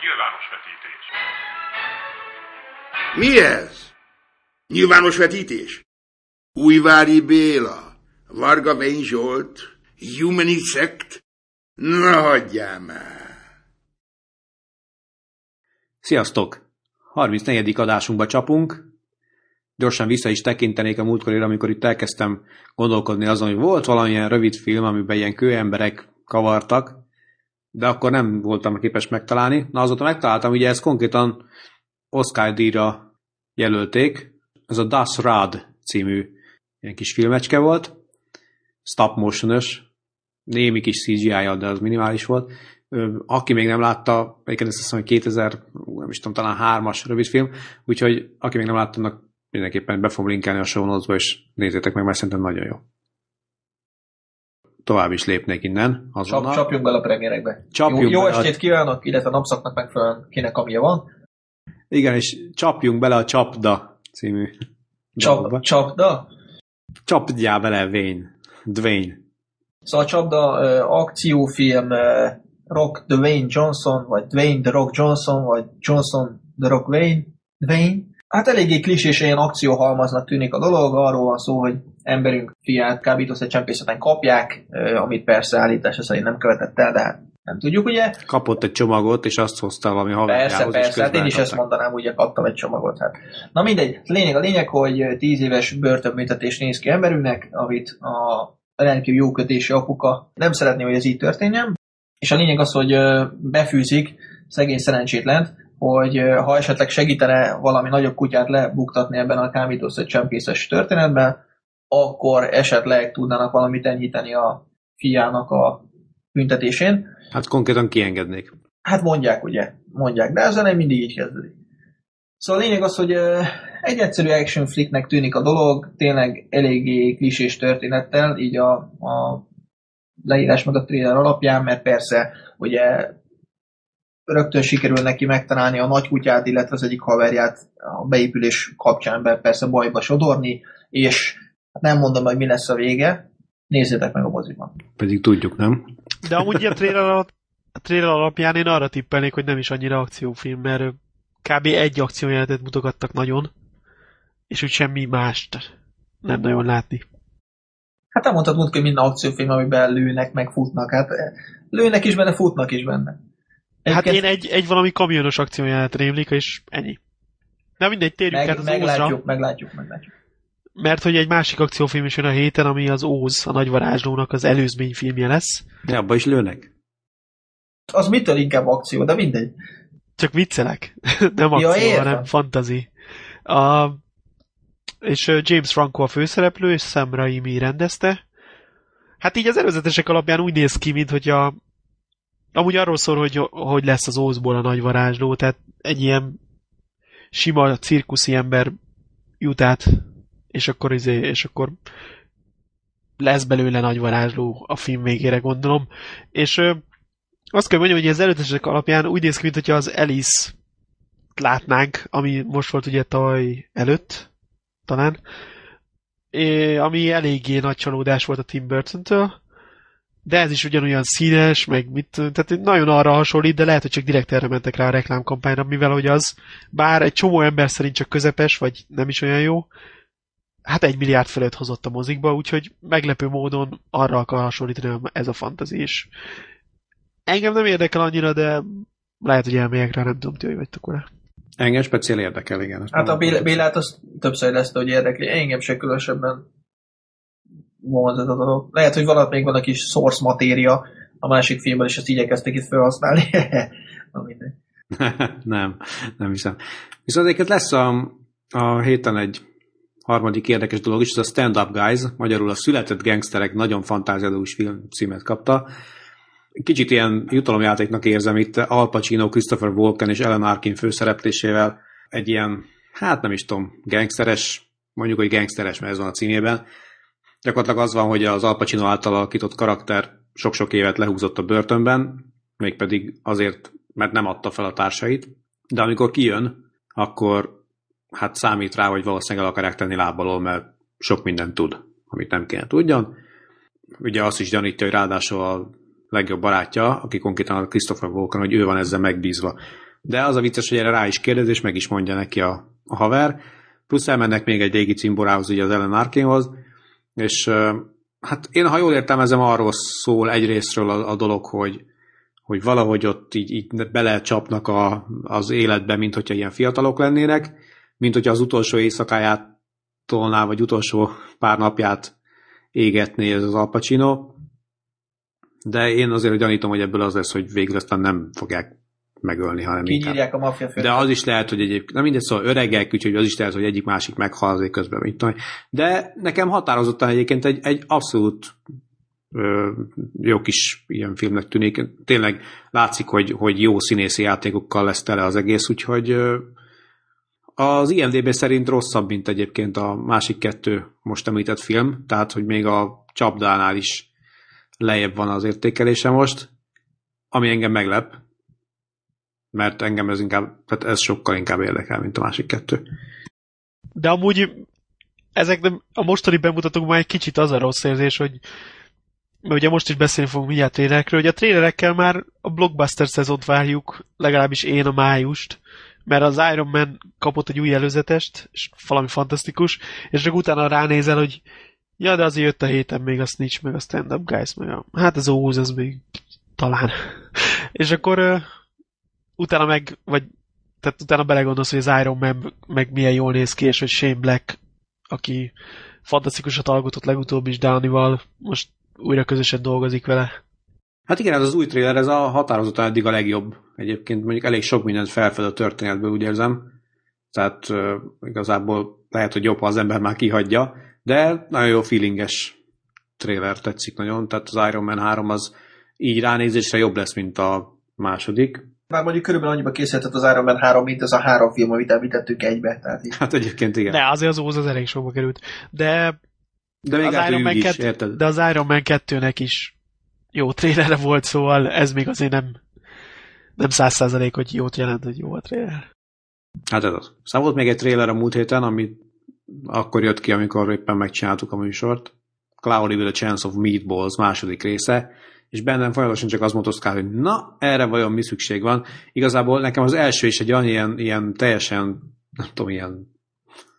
Nyilvános vetítés. Mi ez? Nyilvános vetítés? Újvári Béla, Varga Vény Zsolt, Humani Sect? Na hagyjál már! Sziasztok! 34. adásunkba csapunk. Gyorsan vissza is tekintenék a múltkorira, amikor itt elkezdtem gondolkodni azon, hogy volt valamilyen rövid film, amiben ilyen kőemberek kavartak, de akkor nem voltam képes megtalálni. Na azóta megtaláltam, ugye ezt konkrétan Oscar díjra jelölték. Ez a Das Rad című ilyen kis filmecske volt. Stop motionos, némi kis CGI-jal, de az minimális volt. Aki még nem látta, egyébként ezt hiszem, hogy 2000, nem is tudom, talán hármas rövidfilm, úgyhogy aki még nem látta, annak mindenképpen be fogom linkelni a show notes és nézzétek meg, mert szerintem nagyon jó. Tovább is lépnék innen. Azonnal. Csap, csapjunk bele a premierekbe. Csapjunk jó, jó estét a... kívánok, illetve napszaknak megfelelően kinek amilyen van. Igen, és csapjunk bele a Csapda című Csap, Csapda? Csapdjál bele, Wayne. Dwayne. Szóval a Csapda uh, akciófilm uh, Rock Dwayne Johnson, vagy Dwayne The Rock Johnson, vagy Johnson The Rock Wayne. Dwayne. Hát eléggé klisés ilyen akcióhalmaznak tűnik a dolog, arról van szó, hogy emberünk fiát kábítószer csempészeten kapják, amit persze állítása szerint nem követett el, de hát nem tudjuk, ugye? Kapott egy csomagot, és azt hozta valami haverjához. Persze, persze, hát én is ezt mondanám, ugye kaptam egy csomagot. Hát. Na mindegy, lényeg a lényeg, hogy 10 éves börtönbüntetés néz ki emberünknek, amit a rendkívül jó kötési apuka nem szeretné, hogy ez így történjen, és a lényeg az, hogy befűzik szegény szerencsétlent, hogy ha esetleg segítene valami nagyobb kutyát lebuktatni ebben a kábítószer csempészes történetben, akkor esetleg tudnának valamit enyhíteni a fiának a büntetésén. Hát konkrétan kiengednék. Hát mondják, ugye? Mondják, de ezzel nem mindig így kezdődik. Szóval a lényeg az, hogy egy egyszerű action flicknek tűnik a dolog, tényleg eléggé klisés történettel, így a, a leírás meg a trailer alapján, mert persze ugye rögtön sikerül neki megtalálni a nagy kutyát, illetve az egyik haverját a beépülés kapcsán be persze bajba sodorni, és hát nem mondom, hogy mi lesz a vége, nézzétek meg a moziban. Pedig tudjuk, nem? De amúgy a trailer, alatt, a trailer alapján én arra tippelnék, hogy nem is annyira akciófilm, mert kb. egy akciójelenetet mutogattak nagyon, és úgy semmi mást nem nagyon látni. Hát nem mondtad múlt, hogy minden akciófilm, amiben lőnek, meg futnak. Hát eh, lőnek is benne, futnak is benne. Hát én egy, egy valami kamionos akcióját rémlik, és ennyi. De mindegy, térjünk meg, át az meglátjuk, Ózra. Meglátjuk, meglátjuk. Mert hogy egy másik akciófilm is jön a héten, ami az Óz, a nagyvarázslónak az előzmény filmje lesz. Ja, abba is lőnek. Az mitől inkább akció, de mindegy. Csak viccelek. Nem akció, ja, hanem fantazi. A, és James Franco a főszereplő, és Sam Raimi rendezte. Hát így az előzetesek alapján úgy néz ki, mint hogy a Amúgy arról szól, hogy hogy lesz az Ózból a nagy varázsló, tehát egy ilyen sima cirkuszi ember jut át, és akkor, izé, és akkor lesz belőle nagy varázsló a film végére, gondolom. És ö, azt kell mondjam, hogy az előzetesek alapján úgy néz ki, mint hogyha az Alice látnánk, ami most volt ugye tavaly előtt, talán, é, ami eléggé nagy csalódás volt a Tim Burton-től, de ez is ugyanolyan színes, meg mit, tehát nagyon arra hasonlít, de lehet, hogy csak direkt erre mentek rá a reklámkampányra, mivel hogy az, bár egy csomó ember szerint csak közepes, vagy nem is olyan jó, hát egy milliárd fölött hozott a mozikba, úgyhogy meglepő módon arra akar hasonlítani ez a fantazi is. Engem nem érdekel annyira, de lehet, hogy elmegyek rá, nem tudom, ti hogy vagytok vele. Engem speciál érdekel, igen. Hát a Bélát az többször lesz, hogy érdekli. Engem se különösebben vonzat a dolog. Lehet, hogy valahogy még van a kis source matéria a másik filmben, és ezt igyekeztek itt felhasználni. Na mindegy. nem, nem hiszem. Viszont egyébként lesz a, a héten egy harmadik érdekes dolog is, ez a Stand Up Guys, magyarul a Született Gangsterek nagyon fantáziadós film címet kapta. Kicsit ilyen jutalomjátéknak érzem itt Al Pacino, Christopher Walken és Ellen Arkin főszereplésével egy ilyen, hát nem is tudom, gangsteres, mondjuk, hogy gangsteres, mert ez van a címében, Gyakorlatilag az van, hogy az Al Pacino által alakított karakter sok-sok évet lehúzott a börtönben, mégpedig azért, mert nem adta fel a társait, de amikor kijön, akkor hát számít rá, hogy valószínűleg el akarják tenni lábalól, mert sok mindent tud, amit nem kéne tudjon. Ugye azt is gyanítja, hogy ráadásul a legjobb barátja, aki konkrétan a Christopher Walken, hogy ő van ezzel megbízva, de az a vicces, hogy erre rá is kérdez, és meg is mondja neki a, a haver. Plusz elmennek még egy régi cimborához, ugye az Ellen Arkinhoz, és hát én, ha jól értelmezem, arról szól egyrésztről a, a dolog, hogy, hogy valahogy ott így, így belecsapnak a, az életbe, mint hogyha ilyen fiatalok lennének, mint hogyha az utolsó éjszakáját tolná, vagy utolsó pár napját égetné ez az Al. De én azért gyanítom, hogy ebből az lesz, hogy végül aztán nem fogják megölni, hanem Kinyírják a maffia főt. De az is lehet, hogy egyébként, nem mindegy, szóval öregek, úgyhogy az is lehet, hogy egyik másik meghal azért közben, mit tudom. De nekem határozottan egyébként egy, egy abszolút ö, jó kis ilyen filmnek tűnik. Tényleg látszik, hogy, hogy jó színészi játékokkal lesz tele az egész, úgyhogy ö, az IMDB szerint rosszabb, mint egyébként a másik kettő most említett film, tehát hogy még a csapdánál is lejjebb van az értékelése most, ami engem meglep, mert engem ez inkább, tehát ez sokkal inkább érdekel, mint a másik kettő. De amúgy ezek nem, a mostani bemutatók már egy kicsit az a rossz érzés, hogy mert ugye most is beszélni fogunk mindjárt trélerekről, hogy a trélerekkel már a blockbuster szezont várjuk, legalábbis én a májust, mert az Iron Man kapott egy új előzetest, és valami fantasztikus, és csak utána ránézel, hogy ja, de azért jött a héten még a Snitch, meg a Stand Up Guys, meg a, hát az Óz, az még talán. és akkor utána meg, vagy tehát utána belegondolsz, hogy az Iron Man meg milyen jól néz ki, és hogy Shane Black, aki fantasztikusat alkotott legutóbb is Dánival, most újra közösen dolgozik vele. Hát igen, ez az új trailer, ez a határozottan eddig a legjobb. Egyébként mondjuk elég sok mindent felfed a történetből, úgy érzem. Tehát uh, igazából lehet, hogy jobb, ha az ember már kihagyja, de nagyon jó feelinges trailer tetszik nagyon, tehát az Iron Man 3 az így ránézésre jobb lesz, mint a második. Már mondjuk körülbelül annyiba készített az Iron Man 3, mint az a három film, amit említettük egybe. Tehát így. Hát egyébként igen. De azért az óz az elég sokba került. De, de, még az Iron Man is, 2, érted? de az Iron Man 2-nek is jó trailerre volt, szóval ez még azért nem nem száz százalék, hogy jót jelent, hogy jó a trailer. Hát ez az. Szóval volt még egy trailer a múlt héten, ami akkor jött ki, amikor éppen megcsináltuk a műsort. Cloudy with a Chance of Meatballs második része, és bennem folyamatosan csak az motoszkál, hogy na, erre vajon mi szükség van. Igazából nekem az első is egy olyan ilyen, ilyen teljesen, nem tudom, ilyen,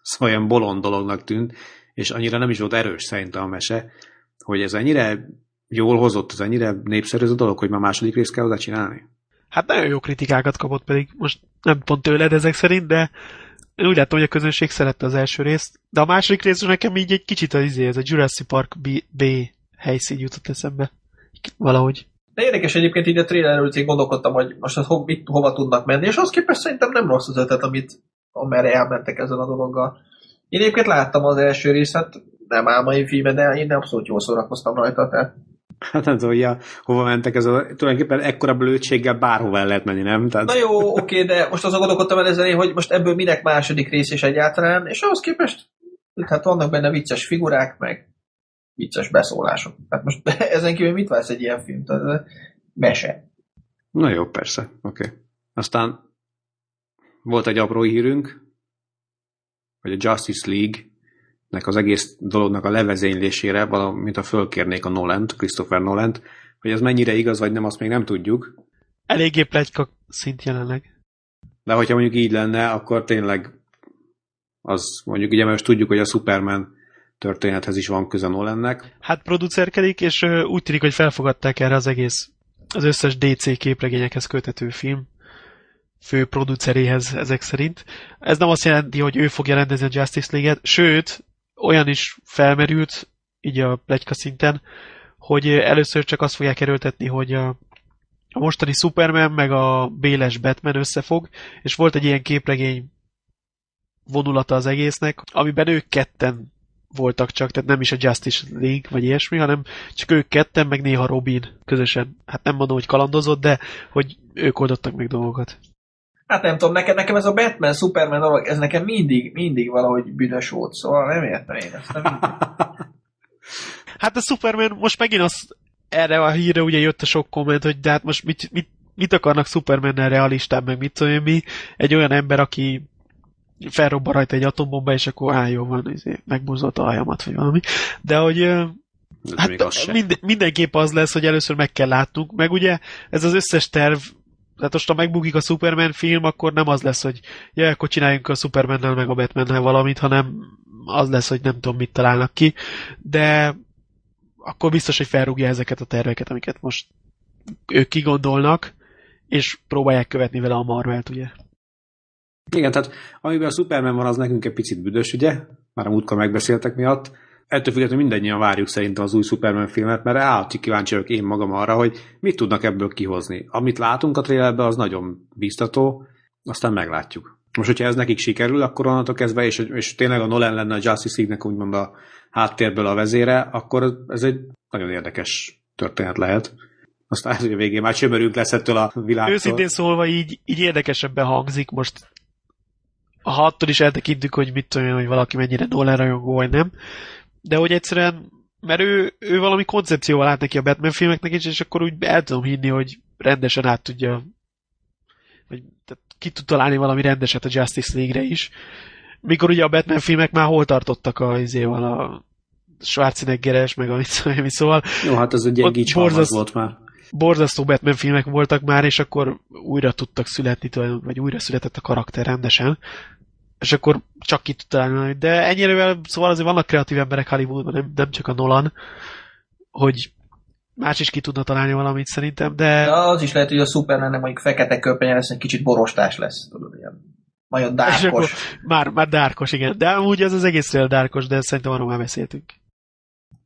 szóval ilyen bolond dolognak tűnt, és annyira nem is volt erős szerintem a mese, hogy ez ennyire jól hozott, ez ennyire népszerű ez a dolog, hogy már második részt kell oda csinálni. Hát nagyon jó kritikákat kapott pedig, most nem pont tőled ezek szerint, de én úgy látom, hogy a közönség szerette az első részt, de a második részről nekem így egy kicsit az izé, ez a Jurassic Park B, B helyszín jutott eszembe. Valahogy. De érdekes egyébként így a trailerről én gondolkodtam, hogy most az ho, mit, hova tudnak menni, és az képest szerintem nem rossz az ötlet, amit amerre elmentek ezzel a dologgal. Én egyébként láttam az első részt, nem álmai filme, de én abszolút jól szórakoztam rajta, tehát Hát nem tudom, hogy hova mentek, ez a, tulajdonképpen ekkora blödséggel bárhova el lehet menni, nem? Tehát... Na jó, oké, de most azon gondolkodtam el ezzel, hogy most ebből minek második rész is egyáltalán, és ahhoz képest hát vannak benne vicces figurák, meg vicces beszólások. Hát most ezen kívül mit vársz egy ilyen film? Tehát mese. Na jó, persze, oké. Okay. Aztán volt egy apró hírünk, hogy a Justice League nek az egész dolognak a levezénylésére, valamint a fölkérnék a Nolent, Christopher Nolent, hogy ez mennyire igaz vagy nem, azt még nem tudjuk. Eléggé plegyka szint jelenleg. De hogyha mondjuk így lenne, akkor tényleg az mondjuk ugye most tudjuk, hogy a Superman történethez is van köze Nolannek. Hát producerkedik, és úgy tűnik, hogy felfogadták erre az egész, az összes DC képregényekhez kötető film fő produceréhez ezek szerint. Ez nem azt jelenti, hogy ő fogja rendezni a Justice League-et, sőt, olyan is felmerült, így a plegyka szinten, hogy először csak azt fogják erőltetni, hogy a, a mostani Superman meg a Béles Batman összefog, és volt egy ilyen képregény vonulata az egésznek, amiben ők ketten voltak csak, tehát nem is a Justice League vagy ilyesmi, hanem csak ők ketten, meg néha Robin közösen. Hát nem mondom, hogy kalandozott, de hogy ők oldottak meg dolgokat. Hát nem tudom, nekem, nekem ez a Batman, Superman dolog, ez nekem mindig, mindig valahogy büdös volt, szóval nem értem én ezt. Nem hát a Superman most megint az erre a hírre ugye jött a sok komment, hogy de hát most mit, mit, mit akarnak Superman-nel realistán, meg mit tudom mi, egy olyan ember, aki felrobban rajta egy atombomba, és akkor á, jó van, izé, megmozzott a hajamat, vagy valami. De hogy hát mind, mindenképp az lesz, hogy először meg kell látnunk, meg ugye ez az összes terv Tehát most ha megbukik a Superman film, akkor nem az lesz, hogy ja, akkor csináljunk a Supermannel meg a Batmannel valamit, hanem az lesz, hogy nem tudom, mit találnak ki. De akkor biztos, hogy felrúgja ezeket a terveket, amiket most ők kigondolnak, és próbálják követni vele a Marvelt, ugye? Igen, tehát amiben a Superman van, az nekünk egy picit büdös, ugye? Már a múltkor megbeszéltek miatt. Ettől függetlenül mindannyian várjuk szerintem az új Superman filmet, mert állati kíváncsi vagyok én magam arra, hogy mit tudnak ebből kihozni. Amit látunk a trailerben, az nagyon biztató, aztán meglátjuk. Most, hogyha ez nekik sikerül, akkor onnantól kezdve, és, és tényleg a Nolan lenne a Justice League-nek úgymond a háttérből a vezére, akkor ez egy nagyon érdekes történet lehet. Aztán hogy a végén már csömörünk lesz ettől a világtól. Őszintén szólva így, így érdekesebben hangzik most. Ha attól is eltekintünk, hogy mit tudom hogy valaki mennyire Nolan rajongó, vagy nem. De hogy egyszerűen, mert ő, ő valami koncepcióval lát neki a Batman filmeknek is, és akkor úgy el tudom hinni, hogy rendesen át tudja vagy tehát ki tud találni valami rendeset a Justice League-re is. Mikor ugye a Batman filmek már hol tartottak a izéval a Schwarzeneggeres, meg amit szóval. szóval Jó, hát ez egy borzaszt, volt már. Borzasztó Batman filmek voltak már, és akkor újra tudtak születni, vagy újra született a karakter rendesen. És akkor csak ki tud találni. De ennyire, szóval azért vannak kreatív emberek Hollywoodban, nem, nem csak a Nolan, hogy más is ki tudna találni valamit szerintem, de... de az is lehet, hogy a Superman mondjuk fekete köpenye lesz, egy kicsit borostás lesz, tudod, ilyen nagyon dárkos. Már, már dárkos, igen. De amúgy ez az egészről dárkos, de szerintem arról már beszéltünk.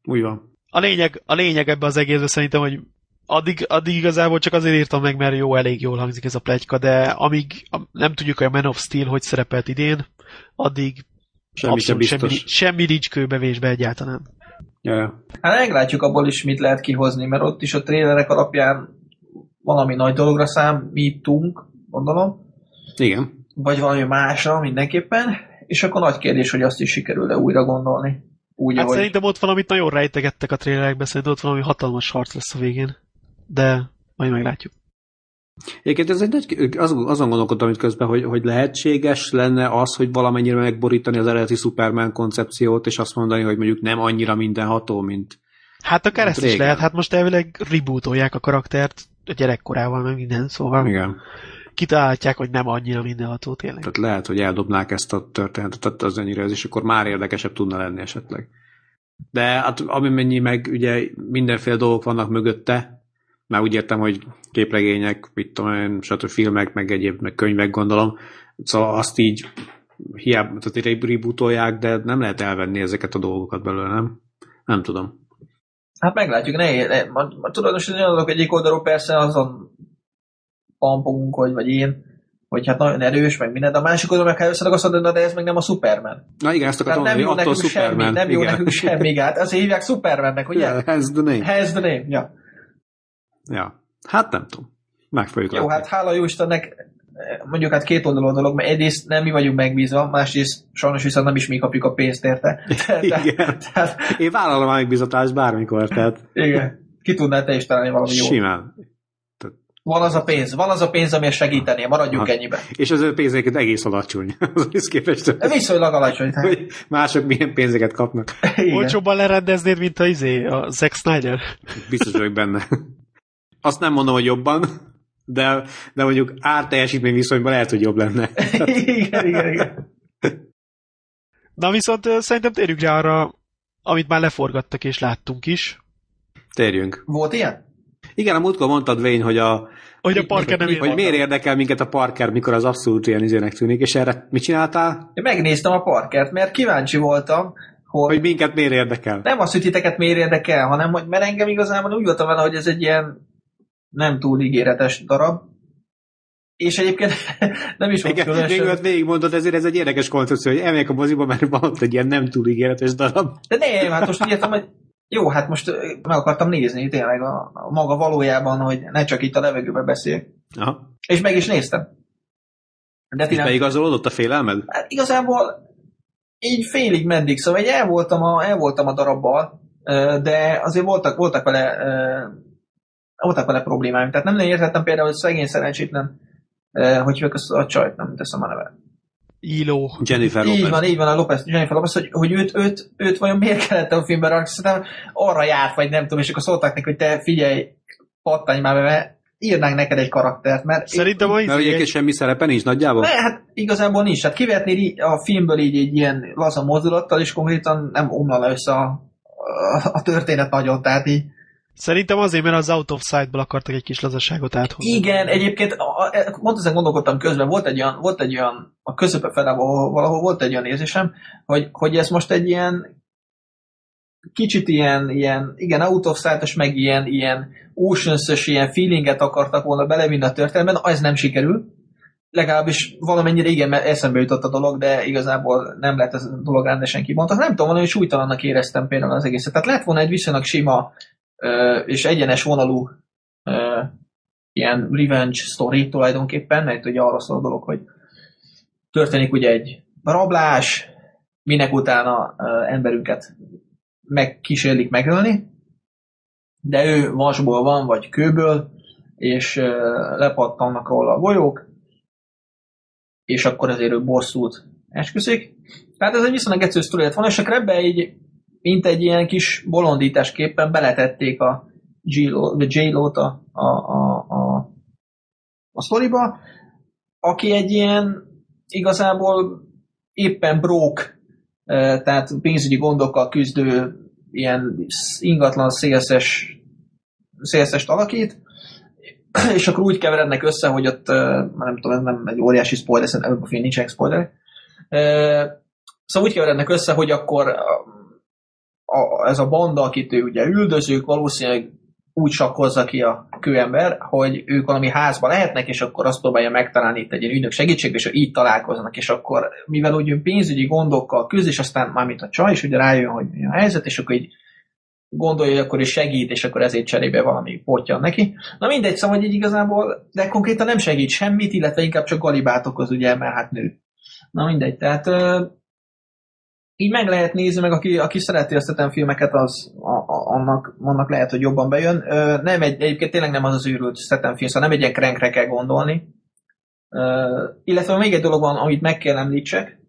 Úgy van. A lényeg, a lényeg ebben az egészben szerintem, hogy addig, addig igazából csak azért írtam meg, mert jó, elég jól hangzik ez a plegyka, de amíg nem tudjuk, hogy a Man of Steel hogy szerepelt idén, addig semmi, semmi, semmi nincs kőbevésbe egyáltalán. Ja. Hát meglátjuk abból is, mit lehet kihozni, mert ott is a trélerek alapján valami nagy dologra számítunk, gondolom. Igen. Vagy valami másra mindenképpen, és akkor nagy kérdés, hogy azt is sikerül-e újra gondolni. Úgy, hát ahogy... szerintem ott valamit nagyon rejtegettek a trélerekbe, szerintem ott valami hatalmas harc lesz a végén. De majd meglátjuk. Egyébként ez egy nagy, azon, gondolkodtam itt közben, hogy, hogy lehetséges lenne az, hogy valamennyire megborítani az eredeti Superman koncepciót, és azt mondani, hogy mondjuk nem annyira mindenható, mint Hát akár ezt is lehet, hát most elvileg rebootolják a karaktert a gyerekkorával, meg minden, szóval Igen. kitalálják, hogy nem annyira mindenható tényleg. Tehát lehet, hogy eldobnák ezt a történetet az ennyire, ez, és akkor már érdekesebb tudna lenni esetleg. De hát mennyi meg ugye mindenféle dolgok vannak mögötte, már úgy értem, hogy képregények, mit tudom én, stb. filmek, meg egyéb, meg könyvek gondolom, szóval azt így hiába, tehát rebootolják, de nem lehet elvenni ezeket a dolgokat belőle, nem? Nem tudom. Hát meglátjuk, ne, ne most azok egyik oldalról persze azon pampogunk, hogy vagy én, hogy hát nagyon erős, meg minden, de a másik oldalon meg kell összedag azt mondani, de ez meg nem a Superman. Na igen, ezt akarom nem jó nekünk Superman. semmi, nem jó igen. nekünk semmi, hát azért hívják Supermannek, ugye? Yeah, has the name. Has the name, ja. Ja, hát nem tudom. Meg fogjuk Jó, látni. hát hála jó Istennek, mondjuk hát két oldalú dolog, mert egyrészt nem mi vagyunk megbízva, másrészt sajnos viszont nem is mi kapjuk a pénzt érte. igen. Tehát, Én vállalom a megbízatást bármikor, tehát... Igen. Ki tudnál te is találni valami jó. Simán. Van az a pénz, van az a pénz, ami segíteni, maradjunk hát. ennyiben. És az ő pénzeket egész alacsony. Az képest. Viszonylag alacsony. Tehát. Hogy mások milyen pénzeket kapnak. Olcsóbban lerendeznéd, mint a izé, a Zack Snyder. Biztos vagyok benne. Azt nem mondom, hogy jobban, de, de mondjuk árteljesítmény viszonyban lehet, hogy jobb lenne. igen, igen, igen. Na viszont szerintem térjünk rá arra, amit már leforgattak és láttunk is. Térjünk. Volt ilyen? Igen, a múltkor mondtad, Vén, hogy a hogy a Parker nem Hogy miért érdekel minket a Parker, mikor az abszolút ilyen izének tűnik, és erre mit csináltál? Én megnéztem a Parkert, mert kíváncsi voltam, hogy... Hogy minket miért érdekel? Nem az, hogy titeket miért érdekel, hanem hogy mert engem igazából úgy voltam vele, hogy ez egy ilyen nem túl ígéretes darab. És egyébként nem is volt különösen... Még végig mondod, ezért ez egy érdekes koncepció, hogy elmegyek a moziba, mert van ott egy ilyen nem túl ígéretes darab. De nem, hát most úgy értem, hogy jó, hát most meg akartam nézni tényleg a, a maga valójában, hogy ne csak itt a levegőbe beszél. Aha. És meg is néztem. De és beigazolódott a félelmed? Hát igazából így félig meddig, szóval el voltam a, el voltam a darabbal, de azért voltak, voltak vele voltak vele problémáim. Tehát nem értettem például, hogy szegény szerencsétlen, hogy hívják azt a csajt, nem teszem a neve. Ilo. Jennifer Lopez. Így van, így van, a Lopez, Jennifer Lopez, hogy, hogy őt, őt, őt vajon miért kellett a filmben rakni, szerintem arra járt, vagy nem tudom, és akkor szóltak neki, hogy te figyelj, pattanj már be, írnánk neked egy karaktert, mert... Szerintem hogy... Mert egyébként semmi szerepe nincs nagyjából? Ne, hát igazából nincs. Hát kivetnéd a filmből így egy ilyen laza mozdulattal, és konkrétan nem omlana össze a, a, a történet nagyon, tehát így Szerintem azért, mert az Out of Sight-ból akartak egy kis lazaságot áthozni. Igen, egyébként pont ezen gondolkodtam közben, volt egy olyan, volt egy olyan a közöpe felálló valahol volt egy olyan érzésem, hogy, hogy ez most egy ilyen kicsit ilyen, ilyen igen, out of sight meg ilyen, ilyen oceans ilyen feelinget akartak volna belevinni a történetben, ez nem sikerül. Legalábbis valamennyire igen, mert eszembe jutott a dolog, de igazából nem lett ez a dolog rendesen kimondva. Nem tudom, valami súlytalannak éreztem például az egészet. Tehát lett volna egy viszonylag sima és egyenes vonalú ilyen revenge story tulajdonképpen, mert ugye arra szól a dolog, hogy történik ugye egy rablás, minek utána emberünket megkísérlik megölni, de ő vasból van, vagy kőből, és lepattannak róla a bolyók, és akkor ezért ő bosszút esküszik. Tehát ez egy viszonylag egyszerű sztori volna, és akkor ebbe így mint egy ilyen kis bolondításképpen beletették a J-Lo-t a, a, a, a, a sztoriba, aki egy ilyen igazából éppen brók, tehát pénzügyi gondokkal küzdő ilyen ingatlan szélszes, szélszest alakít, és akkor úgy keverednek össze, hogy ott, nem tudom, nem egy óriási spoiler, szerintem a film nincsenek spoiler. Szóval úgy keverednek össze, hogy akkor a, ez a banda, akit ő ugye üldözők, valószínűleg úgy sakkozza ki a kőember, hogy ők valami házba lehetnek, és akkor azt próbálja megtalálni itt egy ilyen ügynök segítség, és így találkoznak, és akkor mivel úgy pénzügyi gondokkal küzd, és aztán már mint a csaj, és ugye rájön, hogy mi a helyzet, és akkor így gondolja, hogy akkor is segít, és akkor ezért cserébe valami potyan neki. Na mindegy, szóval hogy így igazából, de konkrétan nem segít semmit, illetve inkább csak galibát okoz, ugye, mert hát nő. Na mindegy, tehát így meg lehet nézni, meg aki, aki szereti a filmeket, az a, a, annak, annak lehet, hogy jobban bejön. Ö, nem egy, egyébként tényleg nem az az őrült Szetem film, szóval nem egy ilyen krenkre kell gondolni. Ö, illetve még egy dolog van, amit meg kell említsek.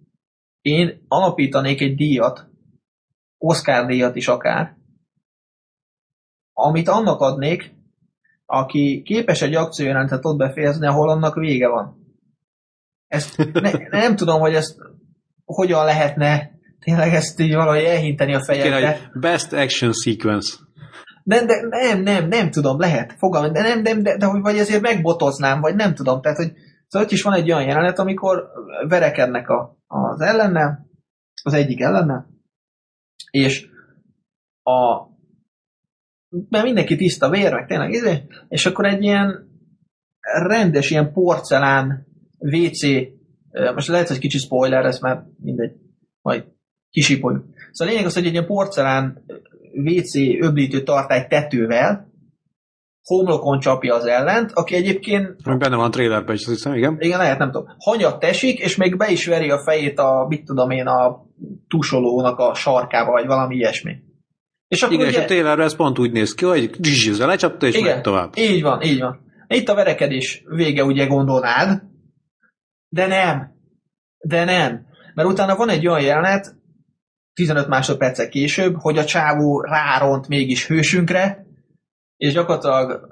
Én alapítanék egy díjat, Oscar díjat is akár, amit annak adnék, aki képes egy akciójelentet ott befejezni, ahol annak vége van. Ezt ne, nem tudom, hogy ezt hogyan lehetne tényleg ezt így valahogy elhinteni a fejedbe. Best action sequence. De, de, nem, nem, nem tudom, lehet, fogalmam, de nem, nem, de, de, vagy azért megbotoznám, vagy nem tudom, tehát, hogy szóval ott is van egy olyan jelenet, amikor verekednek a, az ellennel, az egyik ellennel, és a mert mindenki tiszta vér, meg tényleg izé, és akkor egy ilyen rendes, ilyen porcelán WC, most lehet, hogy kicsi spoiler, ez már mindegy, majd kisipoljuk. Szóval a lényeg az, hogy egy ilyen porcelán WC öblítő tartály tetővel homlokon csapja az ellent, aki egyébként... Meg benne van a trailerben is, azt hiszem, igen. Igen, lehet, nem tudom. Hanyat tesik, és még be is veri a fejét a, mit tudom én, a tusolónak a sarkába, vagy valami ilyesmi. És akkor igen, ugye... és a trailerben ez pont úgy néz ki, hogy zsizze lecsapta, és igen, megy tovább. így van, így van. Itt a verekedés vége, ugye gondolnád, de nem. De nem. Mert utána van egy olyan jelenet, 15 másodperccel később, hogy a csávó ráront mégis hősünkre, és gyakorlatilag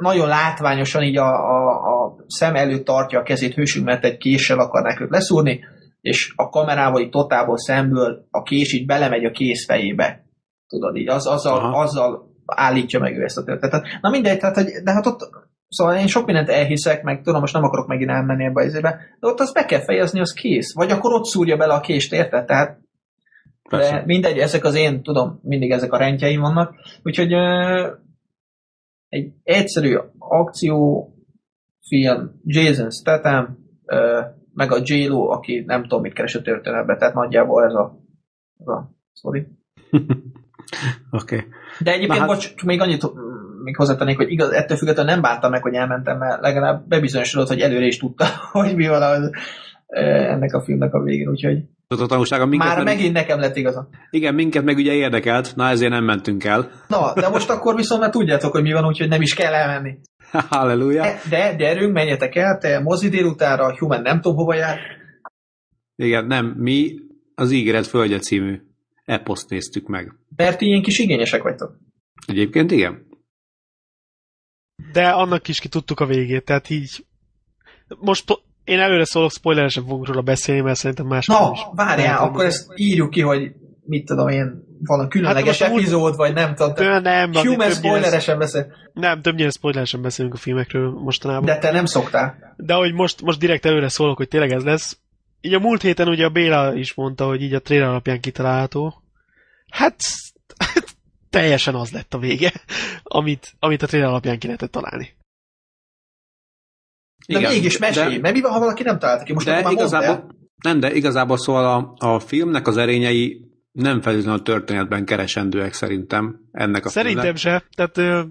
nagyon látványosan így a, a, a szem előtt tartja a kezét hősünk, mert egy késsel akarnák őt leszúrni, és a kamerával itt totából szemből a kés így belemegy a kész fejébe. Tudod így, az, azzal, azzal állítja meg ő ezt a történetet. Na mindegy, tehát, hogy, de hát ott Szóval én sok mindent elhiszek, meg tudom, most nem akarok megint elmenni ebbe az de ott az be kell fejezni, az kész. Vagy akkor ott szúrja bele a kést, érted? Tehát Persze. De mindegy, ezek az én, tudom, mindig ezek a rendjeim vannak. Úgyhogy egy egyszerű akciófilm, Jason Statham, meg a j aki nem tudom, mit keres a történetben, tehát nagyjából ez a, ez a sorry. Oké. okay. De egyébként, hát... bocs, még annyit még hozzátennék, hogy igaz, ettől függetlenül nem bántam meg, hogy elmentem, mert legalább bebizonyosodott, hogy előre is tudta, hogy mi van az, ennek a filmnek a végén, úgyhogy a tanulsága. Minket Már meg... megint nekem lett igaza. Igen, minket meg ugye érdekelt, na ezért nem mentünk el. Na, de most akkor viszont már tudjátok, hogy mi van, úgyhogy nem is kell elmenni. Halleluja. De, de gyerünk, menjetek el, te mozi délutára, Human nem tudom hova jár. Igen, nem, mi az Ígéret Földje című eposzt néztük meg. Mert ilyen kis igényesek vagytok. Egyébként igen. De annak is ki tudtuk a végét, tehát így most én előre szólok, spoileresen fogunk róla beszélni, mert szerintem más. Na, várjál, akkor ezt írjuk ki, hogy mit tudom én, van a különleges hát epizód, vagy nem tudom. Tő, nem, Human spoileresen beszél. Nem, többnyire spoileresen beszélünk a filmekről mostanában. De te nem szoktál. De hogy most, most direkt előre szólok, hogy tényleg ez lesz. Így a múlt héten ugye a Béla is mondta, hogy így a trailer alapján kitalálható. Hát teljesen az lett a vége, amit, amit a trailer alapján ki lehetett találni. De Igen, mégis mesélj, de, mert mi van, ha valaki nem találta ki? Most de igazából, nem, de igazából szóval a, a filmnek az erényei nem feltétlenül a történetben keresendőek szerintem ennek a Szerintem filmnek. se. Tehát ö,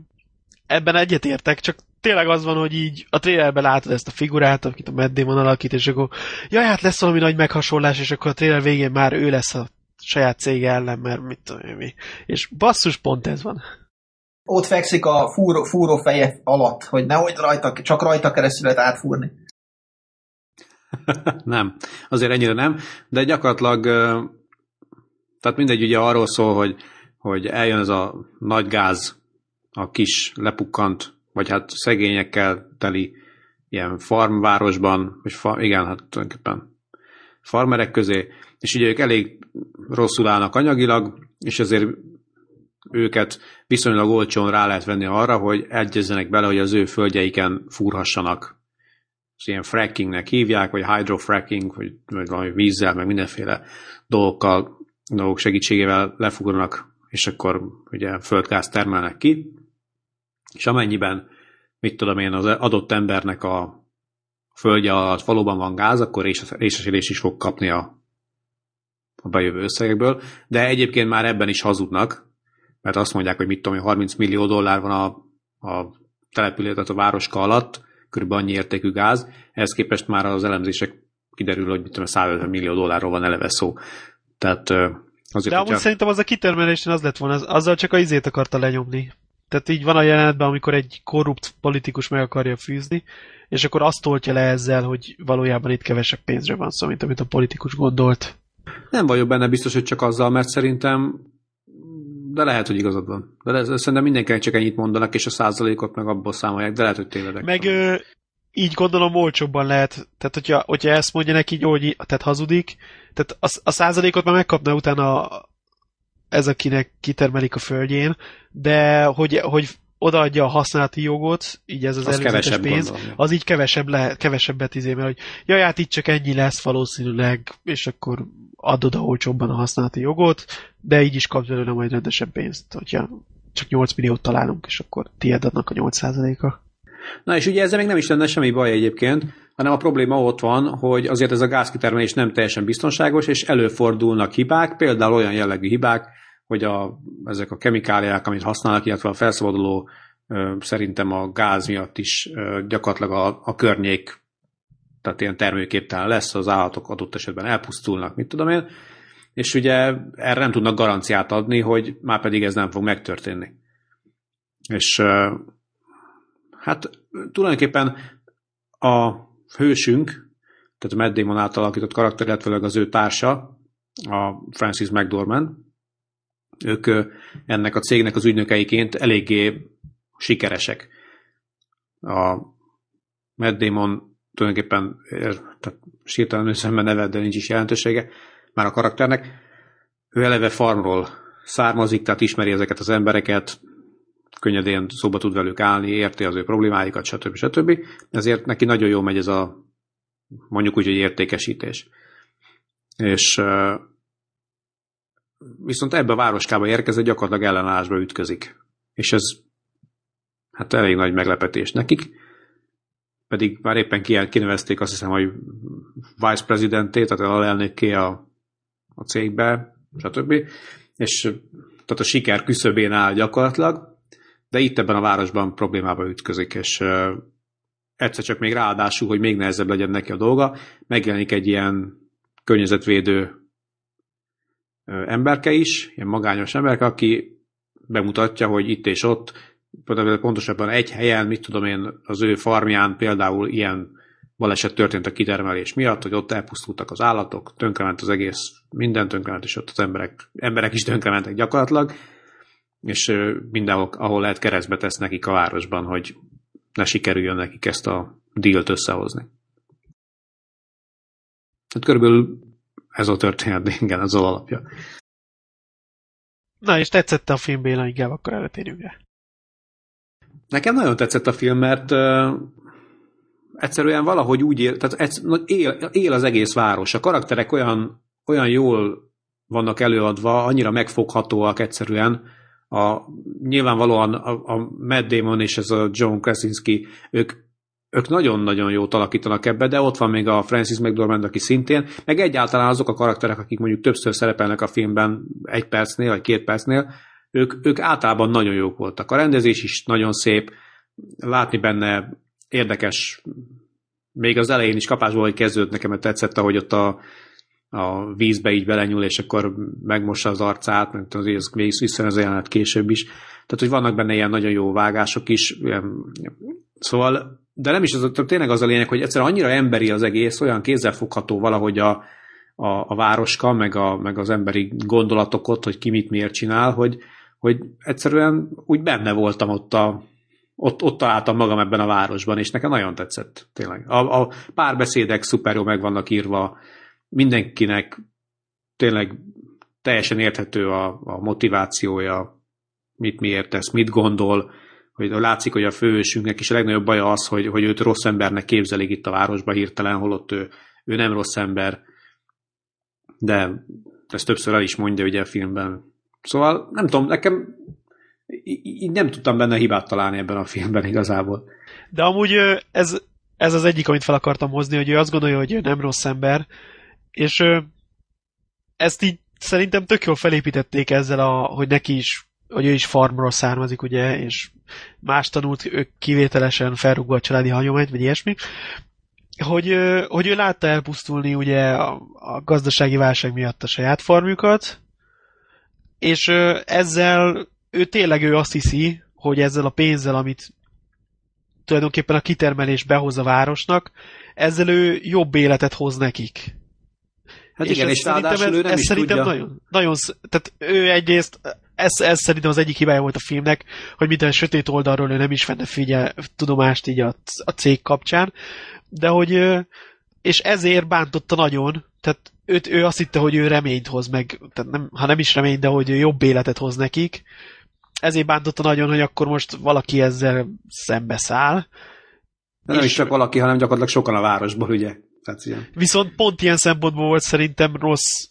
ebben egyetértek, csak tényleg az van, hogy így a trailerben látod ezt a figurát, akit a Matt Damon alakít, és akkor jaj, hát lesz valami nagy meghasonlás, és akkor a trailer végén már ő lesz a saját cége ellen, mert mit tudom mi. És basszus, pont ez van. Ott fekszik a fúró, fúró feje alatt, hogy nehogy rajta, csak rajta keresztül lehet átfúrni. nem, azért ennyire nem, de gyakorlatilag tehát mindegy, ugye arról szól, hogy, hogy eljön ez a nagy gáz a kis lepukkant, vagy hát szegényekkel teli ilyen farmvárosban, vagy fa, igen, hát tulajdonképpen farmerek közé, és ugye ők elég rosszul állnak anyagilag, és ezért őket viszonylag olcsón rá lehet venni arra, hogy egyezzenek bele, hogy az ő földjeiken fúrhassanak. Ez ilyen frackingnek hívják, vagy hydrofracking, vagy, vagy valami vízzel, meg mindenféle dolgokkal, dolgok segítségével lefúrnak, és akkor ugye földgáz termelnek ki, és amennyiben, mit tudom én, az adott embernek a földje alatt valóban van gáz, akkor részesülés is fog kapni a a bejövő összegekből, de egyébként már ebben is hazudnak, mert azt mondják, hogy mit tudom, 30 millió dollár van a, a település, tehát a városka alatt, körülbelül annyi értékű gáz, ehhez képest már az elemzések kiderül, hogy mit tudom, 150 millió dollárról van eleve szó. Tehát azért, De amúgy hogyha... szerintem az a kitermelésen az lett volna, az, azzal csak a izét akarta lenyomni. Tehát így van a jelenetben, amikor egy korrupt politikus meg akarja fűzni, és akkor azt toltja le ezzel, hogy valójában itt kevesebb pénzre van szó, mint amit a politikus gondolt. Nem vagyok benne biztos, hogy csak azzal, mert szerintem de lehet, hogy igazad van. De lehet, szerintem mindenkinek csak ennyit mondanak, és a százalékot meg abból számolják, de lehet, hogy tévedek. Meg ö, így gondolom olcsóbban lehet, tehát hogyha, hogyha ezt mondja neki, hogy tehát hazudik, tehát a, a százalékot már megkapna utána ez, akinek kitermelik a földjén, de hogy, hogy odaadja a használati jogot, így ez az, az előzetes pénz, gondolom. az így kevesebb lehet, kevesebbet izé, mert hogy jaj, hát itt csak ennyi lesz valószínűleg, és akkor adod a olcsóbban a használati jogot, de így is kapsz belőle majd rendesebb pénzt, hogyha csak 8 milliót találunk, és akkor tiéd a 8%-a. Na és ugye ezzel még nem is lenne semmi baj egyébként, hanem a probléma ott van, hogy azért ez a gázkitermelés nem teljesen biztonságos, és előfordulnak hibák, például olyan jellegű hibák, hogy a, ezek a kemikáliák, amit használnak, illetve a felszabaduló szerintem a gáz miatt is gyakorlatilag a, a környék tehát ilyen termőképtelen lesz, az állatok adott esetben elpusztulnak, mit tudom én, és ugye erre nem tudnak garanciát adni, hogy már pedig ez nem fog megtörténni. És hát tulajdonképpen a hősünk, tehát a Matt Damon által alakított karakter, illetve az ő társa, a Francis McDormand, ők ennek a cégnek az ügynökeiként eléggé sikeresek. A Matt Damon tulajdonképpen tehát sírtalanul szemben neved, de nincs is jelentősége már a karakternek. Ő eleve farmról származik, tehát ismeri ezeket az embereket, könnyedén szóba tud velük állni, érti az ő problémáikat, stb. stb. Ezért neki nagyon jó megy ez a mondjuk úgy, hogy értékesítés. És viszont ebbe a városkába érkezett gyakorlatilag ellenállásba ütközik. És ez hát elég nagy meglepetés nekik pedig már éppen kinevezték azt hiszem, hogy vice presidenté, tehát alelnökké a, a cégbe, stb. És tehát a siker küszöbén áll gyakorlatilag, de itt ebben a városban problémába ütközik, és egyszer csak még ráadásul, hogy még nehezebb legyen neki a dolga, megjelenik egy ilyen környezetvédő emberke is, ilyen magányos emberke, aki bemutatja, hogy itt és ott pontosabban egy helyen, mit tudom én, az ő farmján például ilyen baleset történt a kitermelés miatt, hogy ott elpusztultak az állatok, tönkrement az egész, minden tönkrement, és ott az emberek, emberek is tönkrementek gyakorlatilag, és mindenhol, ahol lehet keresztbe tesz nekik a városban, hogy ne sikerüljön nekik ezt a dílt összehozni. Tehát körülbelül ez a történet, igen, ez az alapja. Na, és tetszett a film, Béla, inkább akkor előtérjünk rá. Nekem nagyon tetszett a film, mert uh, egyszerűen valahogy úgy él, tehát él, él az egész város. A karakterek olyan, olyan jól vannak előadva, annyira megfoghatóak egyszerűen. A, nyilvánvalóan a, a Matt Damon és ez a John Krasinski, ők ők nagyon-nagyon jót alakítanak ebbe, de ott van még a Francis McDormand, aki szintén, meg egyáltalán azok a karakterek, akik mondjuk többször szerepelnek a filmben egy percnél, vagy két percnél, ők, ők általában nagyon jók voltak. A rendezés is nagyon szép, látni benne érdekes, még az elején is kapásból, hogy kezdődött nekem, mert tetszett, ahogy ott a, a vízbe így belenyúl, és akkor megmossa az arcát, mert azért ez vissza az jelenet később is. Tehát, hogy vannak benne ilyen nagyon jó vágások is, szóval de nem is az, tényleg az a lényeg, hogy egyszerűen annyira emberi az egész, olyan kézzelfogható valahogy a, a, a városka, meg, a, meg az emberi gondolatok ott, hogy ki mit miért csinál, hogy, hogy egyszerűen úgy benne voltam ott a, ott, ott találtam magam ebben a városban, és nekem nagyon tetszett, tényleg. A, a párbeszédek szuper jó meg vannak írva, mindenkinek tényleg teljesen érthető a, a motivációja, mit miért tesz, mit gondol, hogy látszik, hogy a főhősünknek is a legnagyobb baja az, hogy, hogy őt rossz embernek képzelik itt a városba hirtelen, holott ő, ő nem rossz ember. De ezt többször el is mondja ugye a filmben. Szóval nem tudom, nekem így nem tudtam benne hibát találni ebben a filmben igazából. De amúgy ez, ez az egyik, amit fel akartam hozni, hogy ő azt gondolja, hogy ő nem rossz ember, és ezt így szerintem tök jól felépítették ezzel, a, hogy neki is hogy ő is farmról származik, ugye, és más tanult ők kivételesen felrúgva a családi hagyományt, vagy ilyesmi, hogy, hogy ő látta elpusztulni ugye a, a gazdasági válság miatt a saját farmjukat, és ezzel ő tényleg ő azt hiszi, hogy ezzel a pénzzel, amit tulajdonképpen a kitermelés behoz a városnak, ezzel ő jobb életet hoz nekik. Hát és igen, és ráadásul ez, ő nem ez is szerintem tudja. Nagyon, nagyon, tehát ő egyrészt, ez, ez szerintem az egyik hibája volt a filmnek, hogy minden sötét oldalról ő nem is venne figyel, tudomást így a, a cég kapcsán, de hogy, és ezért bántotta nagyon, tehát őt, ő azt hitte, hogy ő reményt hoz meg, tehát nem, ha nem is reményt, de hogy ő jobb életet hoz nekik, ezért bántotta nagyon, hogy akkor most valaki ezzel szembeszáll. De nem is csak valaki, hanem gyakorlatilag sokan a városból, ugye? Tehát ilyen. Viszont pont ilyen szempontból volt szerintem rossz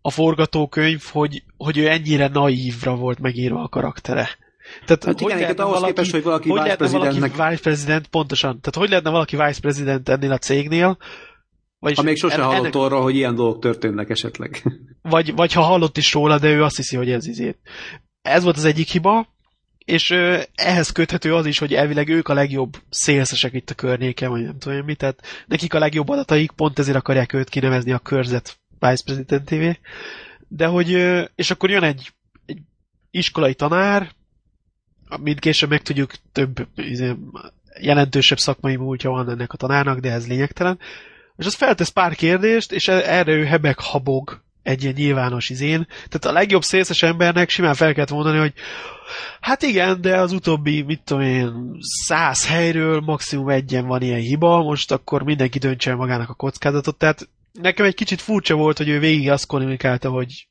a forgatókönyv, hogy, hogy ő ennyire naívra volt megírva a karaktere. Tehát hát hogy igen, ahhoz valaki, képest, hogy valaki hogy vice presidentnek... valaki vice president, pontosan. Tehát hogy lehetne valaki vice president ennél a cégnél, vagyis ha még sose en, hallott ennek... arra, hogy ilyen dolgok történnek esetleg. Vagy, vagy ha hallott is róla, de ő azt hiszi, hogy ez izét. Ez volt az egyik hiba, és ö, ehhez köthető az is, hogy elvileg ők a legjobb szélszesek itt a környéken, vagy nem tudom mi, tehát nekik a legjobb adataik, pont ezért akarják őt kinevezni a körzet vice presidentévé. De hogy, ö, és akkor jön egy, egy iskolai tanár, mint később megtudjuk, több izé, jelentősebb szakmai múltja van ennek a tanárnak, de ez lényegtelen. És az feltesz pár kérdést, és e-, erre ő hebek habog egy ilyen nyilvános izén. Tehát a legjobb szélszes embernek simán fel kellett mondani, hogy hát igen, de az utóbbi, mit tudom én, száz helyről maximum egyen van ilyen hiba, most akkor mindenki döntse magának a kockázatot. Tehát nekem egy kicsit furcsa volt, hogy ő végig azt kommunikálta, hogy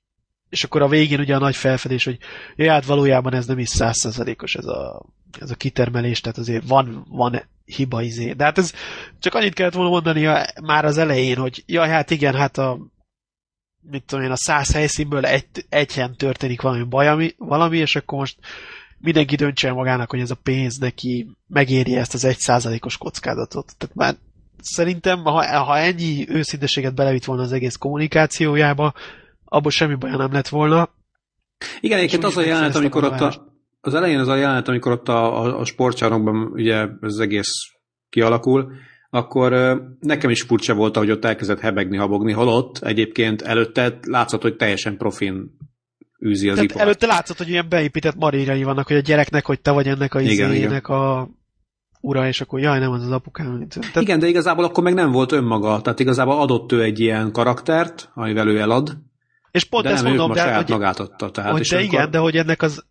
és akkor a végén ugye a nagy felfedés, hogy ja, hát valójában ez nem is százszerzalékos ez a, ez a kitermelés, tehát azért van, van hiba izé. De hát ez csak annyit kellett volna mondani már az elején, hogy ja, hát igen, hát a mit tudom én, a száz helyszínből egy, egy helyen történik valami baj, ami, valami, és akkor most mindenki döntse magának, hogy ez a pénz neki megéri ezt az egy százalékos kockázatot. Tehát már szerintem, ha, ha ennyi őszinteséget belevitt volna az egész kommunikációjába, abból semmi baja nem lett volna. Igen, egyébként az a jelenet, amikor ott a, az elején az a jelenet, amikor ott a, a, a sportcsarnokban ugye az egész kialakul, akkor nekem is furcsa volt, hogy ott elkezdett hebegni, habogni, holott egyébként előtte látszott, hogy teljesen profin űzi az ipart. Előtte látszott, hogy ilyen beépített marírjai vannak, hogy a gyereknek, hogy te vagy ennek a igen, izének a ura, és akkor jaj, nem az az apukám. Tehát... Igen, de igazából akkor meg nem volt önmaga, tehát igazából adott ő egy ilyen karaktert, amivel ő elad, és pont de ezt nem mondom, de, saját hogy, magát adta. Tehát, hogy de amikor... igen, de hogy ennek az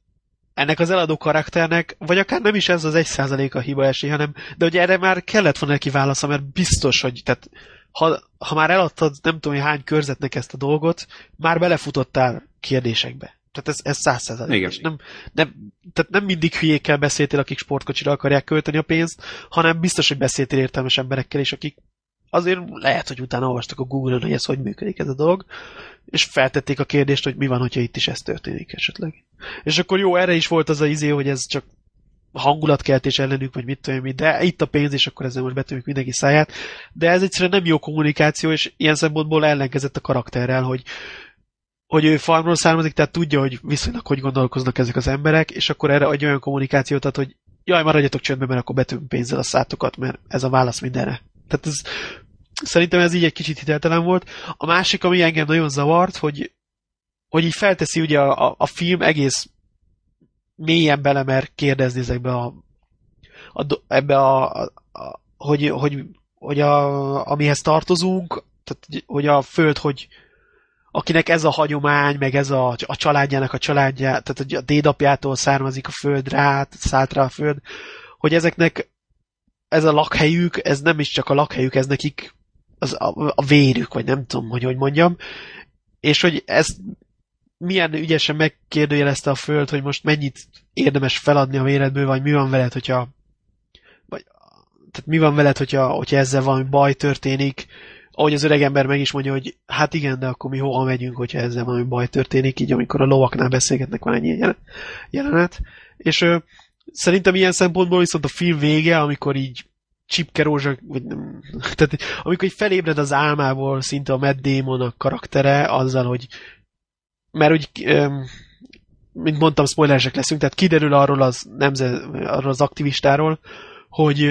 ennek az eladó karakternek, vagy akár nem is ez az egy százalék a hiba esély, hanem, de ugye erre már kellett volna neki válasza, mert biztos, hogy tehát, ha, ha már eladtad nem tudom, hogy hány körzetnek ezt a dolgot, már belefutottál kérdésekbe. Tehát ez, ez száz százalék. Nem, nem, tehát nem mindig hülyékkel beszéltél, akik sportkocsira akarják költeni a pénzt, hanem biztos, hogy beszéltél értelmes emberekkel is, akik azért lehet, hogy utána olvastak a Google-on, hogy ez hogy működik ez a dolog, és feltették a kérdést, hogy mi van, hogyha itt is ez történik esetleg. És akkor jó, erre is volt az a izé, hogy ez csak hangulatkeltés ellenük, vagy mit tudom én, de itt a pénz, és akkor ezzel most betömjük mindenki száját. De ez egyszerűen nem jó kommunikáció, és ilyen szempontból ellenkezett a karakterrel, hogy, hogy ő farmról származik, tehát tudja, hogy viszonylag hogy gondolkoznak ezek az emberek, és akkor erre adja olyan kommunikációt, ad, hogy jaj, maradjatok csöndben, mert akkor betömünk pénzzel a szátokat, mert ez a válasz mindenre. Tehát ez, szerintem ez így egy kicsit hiteltelen volt. A másik, ami engem nagyon zavart, hogy, hogy így felteszi ugye a, a, a film egész mélyen belemer kérdezni ezekbe a, a ebbe a, a, a hogy, hogy, hogy a, amihez tartozunk, tehát hogy a föld, hogy akinek ez a hagyomány, meg ez a, a családjának a családja, tehát a dédapjától származik a föld rá, szállt rá a föld, hogy ezeknek ez a lakhelyük, ez nem is csak a lakhelyük, ez nekik az a, a vérük, vagy nem tudom, hogy hogy mondjam, és hogy ez milyen ügyesen megkérdőjelezte a Föld, hogy most mennyit érdemes feladni a véredből, vagy mi van veled, hogyha vagy, tehát mi van veled, hogyha, hogyha ezzel valami baj történik, ahogy az öreg ember meg is mondja, hogy hát igen, de akkor mi hova megyünk, hogyha ezzel valami baj történik, így amikor a lovaknál beszélgetnek van ennyi jelenet. És ö, szerintem ilyen szempontból viszont a film vége, amikor így Csipke Rózsa, vagy nem, tehát amikor így felébred az álmából szinte a Matt Damon a karaktere, azzal, hogy mert úgy, mint mondtam, spoileresek leszünk, tehát kiderül arról az, nemzet, arról az aktivistáról, hogy,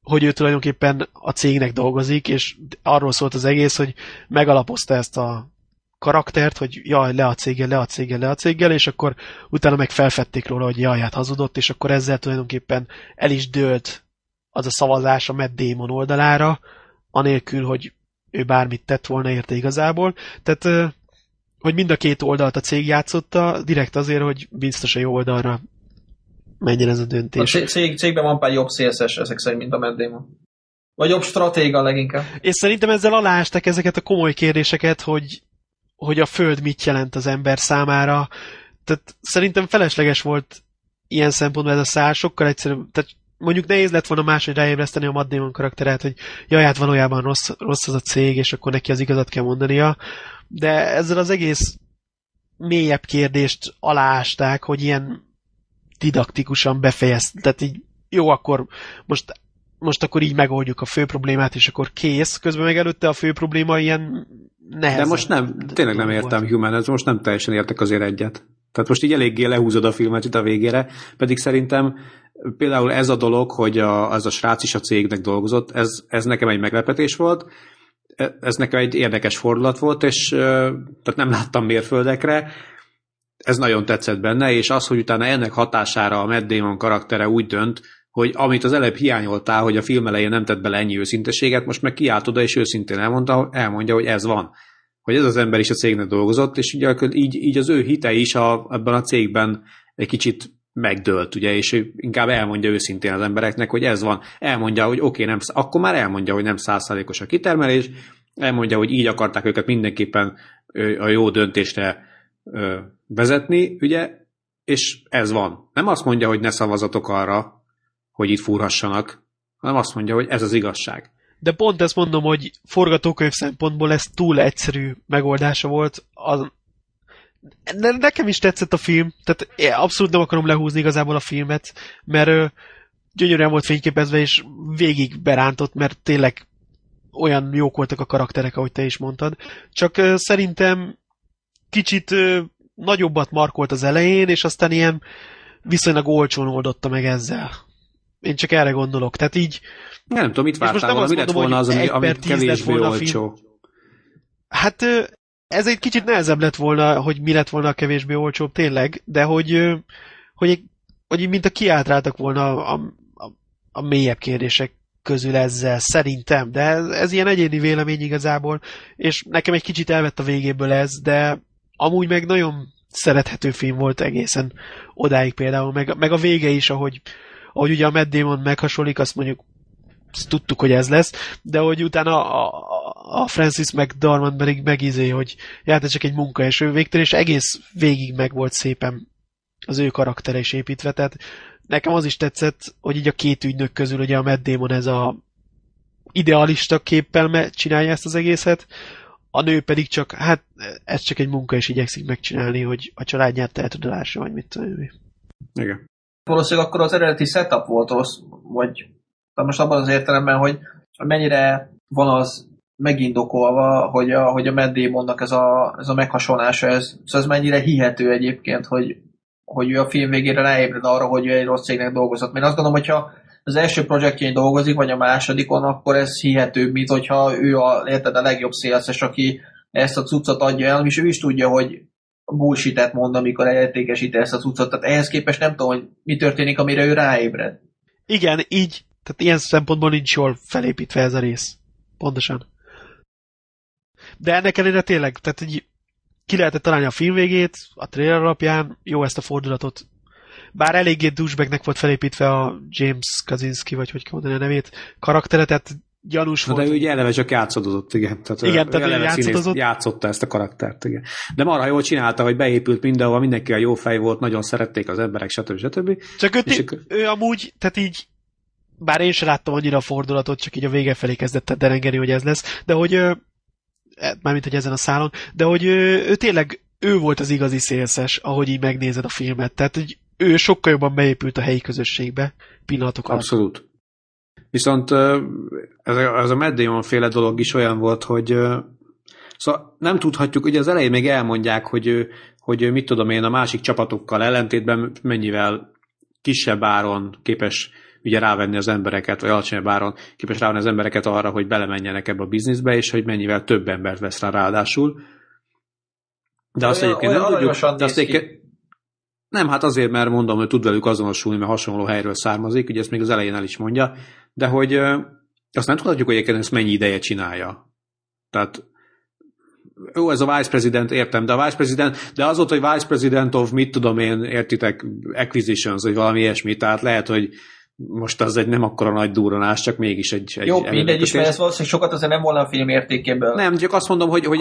hogy ő tulajdonképpen a cégnek dolgozik, és arról szólt az egész, hogy megalapozta ezt a karaktert, hogy jaj, le a céggel, le a céggel, le a céggel, és akkor utána meg felfedték róla, hogy jaj, hát hazudott, és akkor ezzel tulajdonképpen el is dőlt az a szavazás a Matt Damon oldalára, anélkül, hogy ő bármit tett volna érte igazából. Tehát hogy mind a két oldalt a cég játszotta, direkt azért, hogy biztos a jó oldalra menjen ez a döntés. A cég, cégben van pár jobb CSS ezek szerint, mint a Matt Vagy jobb stratéga leginkább. És szerintem ezzel alástak ezeket a komoly kérdéseket, hogy, hogy a föld mit jelent az ember számára. Tehát szerintem felesleges volt ilyen szempontból ez a szál, sokkal egyszerűbb, tehát mondjuk nehéz lett volna máshogy ráébreszteni a Matt Damon karakterát, hogy jaj, hát valójában rossz, rossz az a cég, és akkor neki az igazat kell mondania, de ezzel az egész mélyebb kérdést aláásták, hogy ilyen didaktikusan befejezt, tehát így jó, akkor most, most akkor így megoldjuk a fő problémát, és akkor kész. Közben meg előtte a fő probléma ilyen nehezen. De most nem, tényleg nem értem Human, ez most nem teljesen értek azért egyet. Tehát most így eléggé lehúzod a filmet itt a végére, pedig szerintem például ez a dolog, hogy a, az a srác is a cégnek dolgozott, ez, ez nekem egy meglepetés volt, e, ez nekem egy érdekes fordulat volt, és tehát nem láttam mérföldekre, ez nagyon tetszett benne, és az, hogy utána ennek hatására a Matt Damon karaktere úgy dönt, hogy amit az előbb hiányoltál, hogy a film elején nem tett bele ennyi őszinteséget, most meg kiállt oda, és őszintén elmondta, elmondja, hogy ez van. Hogy ez az ember is a cégnek dolgozott, és ugye így, így az ő hite is a, ebben a cégben egy kicsit megdőlt, ugye, és inkább elmondja őszintén az embereknek, hogy ez van. Elmondja, hogy oké, okay, nem, akkor már elmondja, hogy nem százszázalékos a kitermelés, elmondja, hogy így akarták őket mindenképpen a jó döntésre vezetni, ugye, és ez van. Nem azt mondja, hogy ne szavazatok arra, hogy itt fúrhassanak, hanem azt mondja, hogy ez az igazság. De pont ezt mondom, hogy forgatókönyv szempontból ez túl egyszerű megoldása volt. Az, nekem is tetszett a film, tehát abszolút nem akarom lehúzni igazából a filmet, mert gyönyörűen volt fényképezve, és végig berántott, mert tényleg olyan jók voltak a karakterek, ahogy te is mondtad. Csak szerintem kicsit nagyobbat markolt az elején, és aztán ilyen viszonylag olcsón oldotta meg ezzel. Én csak erre gondolok. Tehát így... Nem tudom, mit vártál volna, mi lett volna az, ami, ami kevésbé olcsó? Hát ez egy kicsit nehezebb lett volna, hogy mi lett volna a kevésbé olcsóbb tényleg, de hogy, hogy, hogy mint a kiáltráltak volna a, a, a mélyebb kérdések közül ezzel, szerintem, de ez, ez ilyen egyéni vélemény igazából, és nekem egy kicsit elvett a végéből ez, de amúgy meg nagyon szerethető film volt egészen odáig például, meg, meg a vége is, ahogy, ahogy ugye a Matt Damon meghasonlik, azt mondjuk azt tudtuk, hogy ez lesz, de hogy utána a, a Francis McDormand pedig megizé, hogy hát csak egy munka, és ő végtelen, és egész végig meg volt szépen az ő karaktere is építve, tehát nekem az is tetszett, hogy így a két ügynök közül ugye a Matt Damon ez a idealista képpel csinálja ezt az egészet, a nő pedig csak, hát ez csak egy munka, és igyekszik megcsinálni, hogy a családját el tud lássa, vagy mit tudom Igen. Valószínűleg akkor az eredeti setup volt rossz, vagy most abban az értelemben, hogy mennyire van az megindokolva, hogy a, hogy a Matt Damonnak ez a, ez a meghasonlása, ez, szóval ez mennyire hihető egyébként, hogy, hogy ő a film végére ráébred arra, hogy ő egy rossz cégnek dolgozott. Mert azt gondolom, hogyha az első projektjén dolgozik, vagy a másodikon, akkor ez hihetőbb, mint hogyha ő a, érted, a legjobb szélszes, aki ezt a cuccot adja el, és ő is tudja, hogy bullshit mond, amikor elértékesíti ezt a cuccot. Tehát ehhez képest nem tudom, hogy mi történik, amire ő ráébred. Igen, így, tehát ilyen szempontból nincs jól felépítve ez a rész. Pontosan. De ennek ellenére tényleg, tehát így ki lehetett találni a film végét, a trailer alapján, jó ezt a fordulatot. Bár eléggé douchebagnek volt felépítve a James Kaczynski, vagy hogy kell mondani a nevét, karaktere, tehát gyanús volt. De ő ugye eleve csak játszadozott, igen. Tehát igen, tehát ő játszadozott. játszotta ezt a karaktert, igen. De marha jól csinálta, hogy beépült mindenhol, mindenki a jó fej volt, nagyon szerették az emberek, stb. stb. Csak ő, ő, ő amúgy, tehát így bár én sem láttam annyira a fordulatot, csak így a vége felé kezdett derengeni, hogy ez lesz, de hogy e, mármint, hogy ezen a szálon, de hogy ő, ő tényleg ő volt az igazi szélszes, ahogy így megnézed a filmet. Tehát, hogy ő sokkal jobban beépült a helyi közösségbe pillanatok alatt. Viszont ez a, ez a Matt féle dolog is olyan volt, hogy szóval nem tudhatjuk, ugye az elején még elmondják, hogy, hogy mit tudom én, a másik csapatokkal ellentétben mennyivel kisebb áron képes ugye rávenni az embereket, vagy alacsonyabb áron képes rávenni az embereket arra, hogy belemenjenek ebbe a bizniszbe, és hogy mennyivel több embert vesz rá ráadásul. De azt egyébként nem tudjuk, de azt egyébként, nem, hát azért, mert mondom, hogy tud velük azonosulni, mert hasonló helyről származik, ugye ezt még az elején el is mondja, de hogy azt nem tudhatjuk, hogy egyébként ezt mennyi ideje csinálja. Tehát jó, ez a vice president, értem, de a vice president, de az volt, hogy vice president of, mit tudom én, értitek, acquisitions, vagy valami ilyesmi, tehát lehet, hogy most az egy nem akkora nagy durranás, csak mégis egy... egy jó, mindegy is, mert ez valószínűleg sokat azért nem volna a film értékéből. Nem, csak azt mondom, hogy, hogy,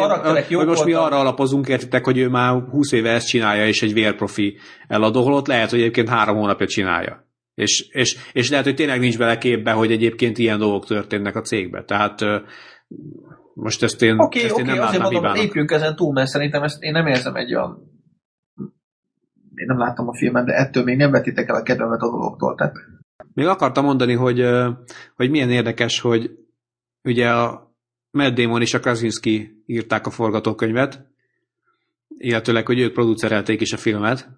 hogy most mi arra alapozunk, értitek, hogy ő már 20 éve ezt csinálja, és egy vérprofi eladó, holott lehet, hogy egyébként három hónapja csinálja. És, és, és lehet, hogy tényleg nincs bele képbe, hogy egyébként ilyen dolgok történnek a cégbe. Tehát most ezt én, okay, ezt én okay, nem azért mondom, hibának. lépjünk ezen túl, mert szerintem ezt én nem érzem egy olyan én nem láttam a filmet, de ettől még nem vetitek el a kedvemet a dologtól. Tehát még akartam mondani, hogy, hogy milyen érdekes, hogy ugye a Matt Damon és a Krasinski írták a forgatókönyvet, illetőleg, hogy ők producerelték is a filmet.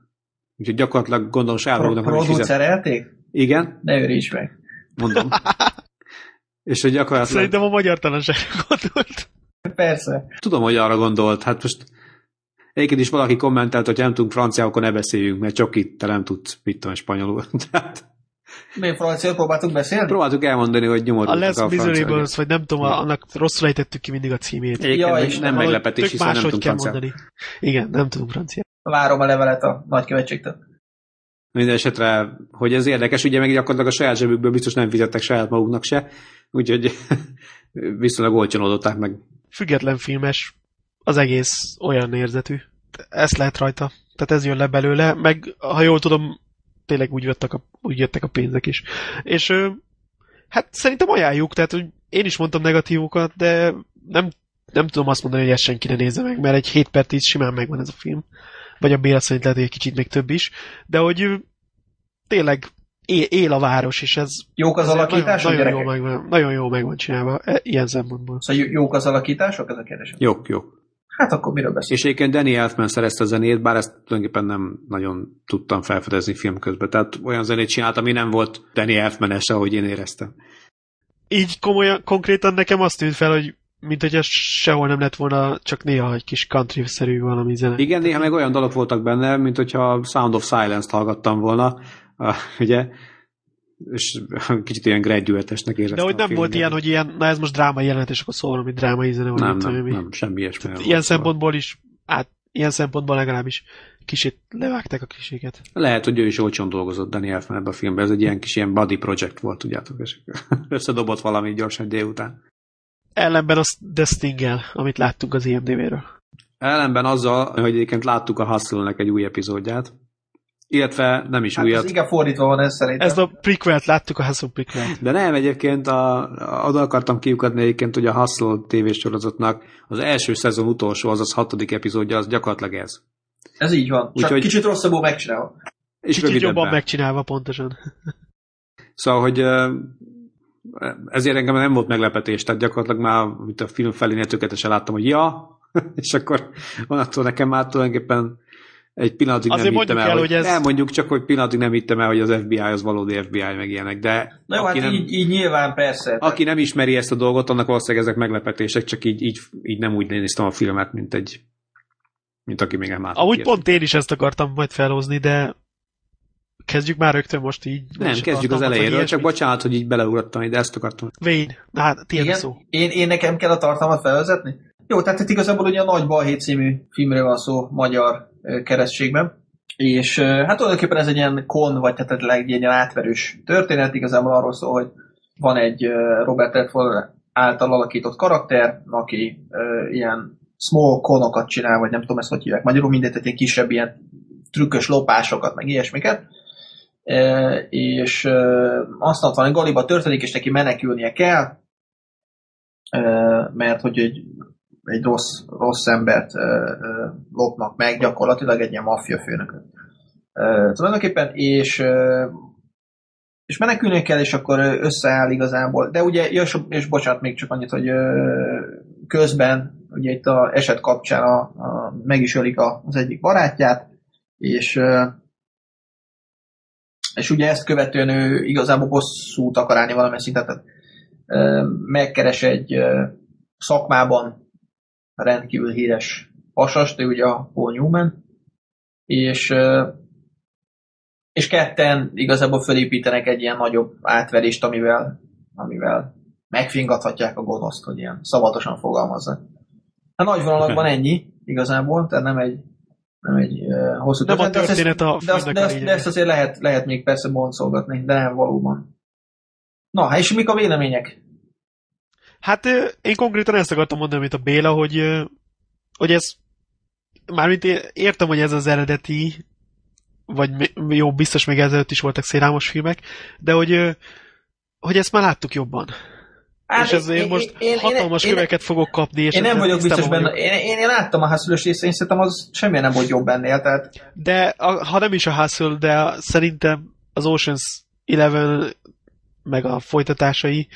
Úgyhogy gyakorlatilag gondolom Sárlógnak hogy Producerelték? Igen. Ne őríts meg. Mondom. és hogy gyakorlatilag... Szerintem a magyar talanságra gondolt. Persze. Tudom, hogy arra gondolt. Hát most Egyébként is valaki kommentelt, hogy nem tudunk franciául, akkor ne beszéljünk, mert csak itt te nem tudsz, mit tudom, spanyolul. Tehát Miért franciát próbáltuk beszélni? Próbáltuk elmondani, hogy nyomorult a Les a Miserables, vagy nem tudom, annak rosszul ejtettük ki mindig a címét. ja, és nem meglepetés, hiszen nem tudunk kell mondani. Igen, nem tudunk francia. Várom a levelet a nagykövetségtől. Minden esetre, hogy ez érdekes, ugye meg gyakorlatilag a saját zsebükből biztos nem fizettek saját maguknak se, úgyhogy viszonylag olcsón oldották meg. Független filmes, az egész olyan érzetű. Ezt lehet rajta. Tehát ez jön le belőle, meg ha jól tudom, tényleg úgy, jöttek a, úgy jöttek a pénzek is. És hát szerintem ajánljuk, tehát hogy én is mondtam negatívokat, de nem, nem tudom azt mondani, hogy ezt senki ne nézze meg, mert egy 7 per 10 simán megvan ez a film. Vagy a Béla szerint lehet, hogy egy kicsit még több is. De hogy tényleg él, él a város, és ez... Jók az alakítások, nagyon, nagyon, jó megvan, nagyon jó megvan csinálva, e, ilyen szempontból. Szóval jók az alakítások, ez a kérdés? Jók, jók. Hát akkor miről beszélünk? És egyébként Danny Elfman szerezte a zenét, bár ezt tulajdonképpen nem nagyon tudtam felfedezni film közben. Tehát olyan zenét csinált, ami nem volt Danny Elfman-es, ahogy én éreztem. Így komolyan, konkrétan nekem azt tűnt fel, hogy mint hogy ez sehol nem lett volna, csak néha egy kis country-szerű valami zene. Igen, néha meg olyan dalok voltak benne, mint hogyha Sound of Silence-t hallgattam volna, ugye, és kicsit ilyen graduate-esnek éreztem. De hogy nem volt ilyen, hogy ilyen, na ez most drámai jelenet, és akkor szól, hogy drámai zene. Nem, nem, nem, nem, semmi ilyesmi. Ilyen szempontból is át, ilyen szempontból legalábbis kicsit levágták a kliséket. Lehet, hogy ő is olcsón dolgozott Danny Elfman ebben a filmben, ez egy ilyen kis ilyen body project volt, tudjátok, és összedobott valami gyorsan délután. Ellenben az The sting amit láttunk az IMDb-ről. Ellenben azzal, hogy egyébként láttuk a hustle egy új epizódját, illetve nem is hát újat. Ez igen fordítva van ez szerintem. Ez a prequel láttuk a Hustle prequel De nem, egyébként a, a, oda akartam kiukadni egyébként, hogy a Hustle tévésorozatnak az első szezon utolsó, azaz hatodik epizódja, az gyakorlatilag ez. Ez így van. Csak Úgyhogy... kicsit rosszabbul megcsinálva. És kicsit jobban megcsinálva, pontosan. Szóval, hogy ezért engem nem volt meglepetés, tehát gyakorlatilag már mint a film felénél tökéletesen láttam, hogy ja, és akkor onnantól nekem már tulajdonképpen egy pillanatig Azért nem hittem el, el, hogy ez... elmondjuk csak, hogy pillanatig nem hittem el, hogy az FBI az valódi FBI meg ilyenek, de Na jó, hát nem, így, így, nyilván persze. Aki nem ismeri ezt a dolgot, annak valószínűleg ezek meglepetések, csak így, így, így nem úgy néztem a filmet, mint egy mint aki még nem látott. Ahogy pont én is ezt akartam majd felhozni, de kezdjük már rögtön most így. Nem, kezdjük az elejéről, csak bocsánat, hogy így beleugrottam, de ezt akartam. Vén, hát tiéd szó. Én, én nekem kell a tartalmat felvezetni? Jó, tehát itt igazából ugye a Nagy Balhé című filmről van szó magyar keresztségben. És hát tulajdonképpen ez egy ilyen kon, vagy tehát egy ilyen átverős történet, igazából arról szól, hogy van egy Robert Redford által alakított karakter, aki ilyen small konokat csinál, vagy nem tudom ezt hogy hívják magyarul, mindegy, egy kisebb ilyen trükkös lopásokat, meg ilyesmiket. E, és e, aztán van, hogy Galiba történik, és neki menekülnie kell, e, mert hogy egy egy rossz, rossz embert ö, ö, lopnak meg, gyakorlatilag egy ilyen maffia főnököt. Tulajdonképpen, és ö, és menekülni kell, és akkor összeáll igazából. De ugye, és, és bocsánat, még csak annyit, hogy ö, közben, ugye itt a eset kapcsán a, a, meg is ölik a, az egyik barátját, és ö, és ugye ezt követően ő igazából bosszút akar állni valamilyen ö, megkeres egy ö, szakmában rendkívül híres pasast, ő ugye a Paul Newman, és, és ketten igazából felépítenek egy ilyen nagyobb átverést, amivel, amivel megfingathatják a gonoszt, hogy ilyen szabatosan fogalmazzak. A nagy vonalakban ennyi igazából, tehát nem egy, nem egy uh, hosszú nem történet. a történet a de, azt, de, azt, de ezt azért lehet, lehet még persze boncolgatni, de nem valóban. Na, és mik a vélemények? Hát én konkrétan ezt akartam mondani, mint a Béla, hogy, hogy ez mármint értem, hogy ez az eredeti, vagy jó, biztos még ezelőtt is voltak szélámos filmek, de hogy, hogy ezt már láttuk jobban. Hát, és ezért én, most én, hatalmas én, köveket én, fogok kapni. És én nem vagyok biztos benne. Én, én, én, láttam a Hustle-ös részt, én szerintem az semmilyen nem volt jobb ennél. Tehát... De a, ha nem is a Hustle, de szerintem az Oceans Eleven meg a folytatásai,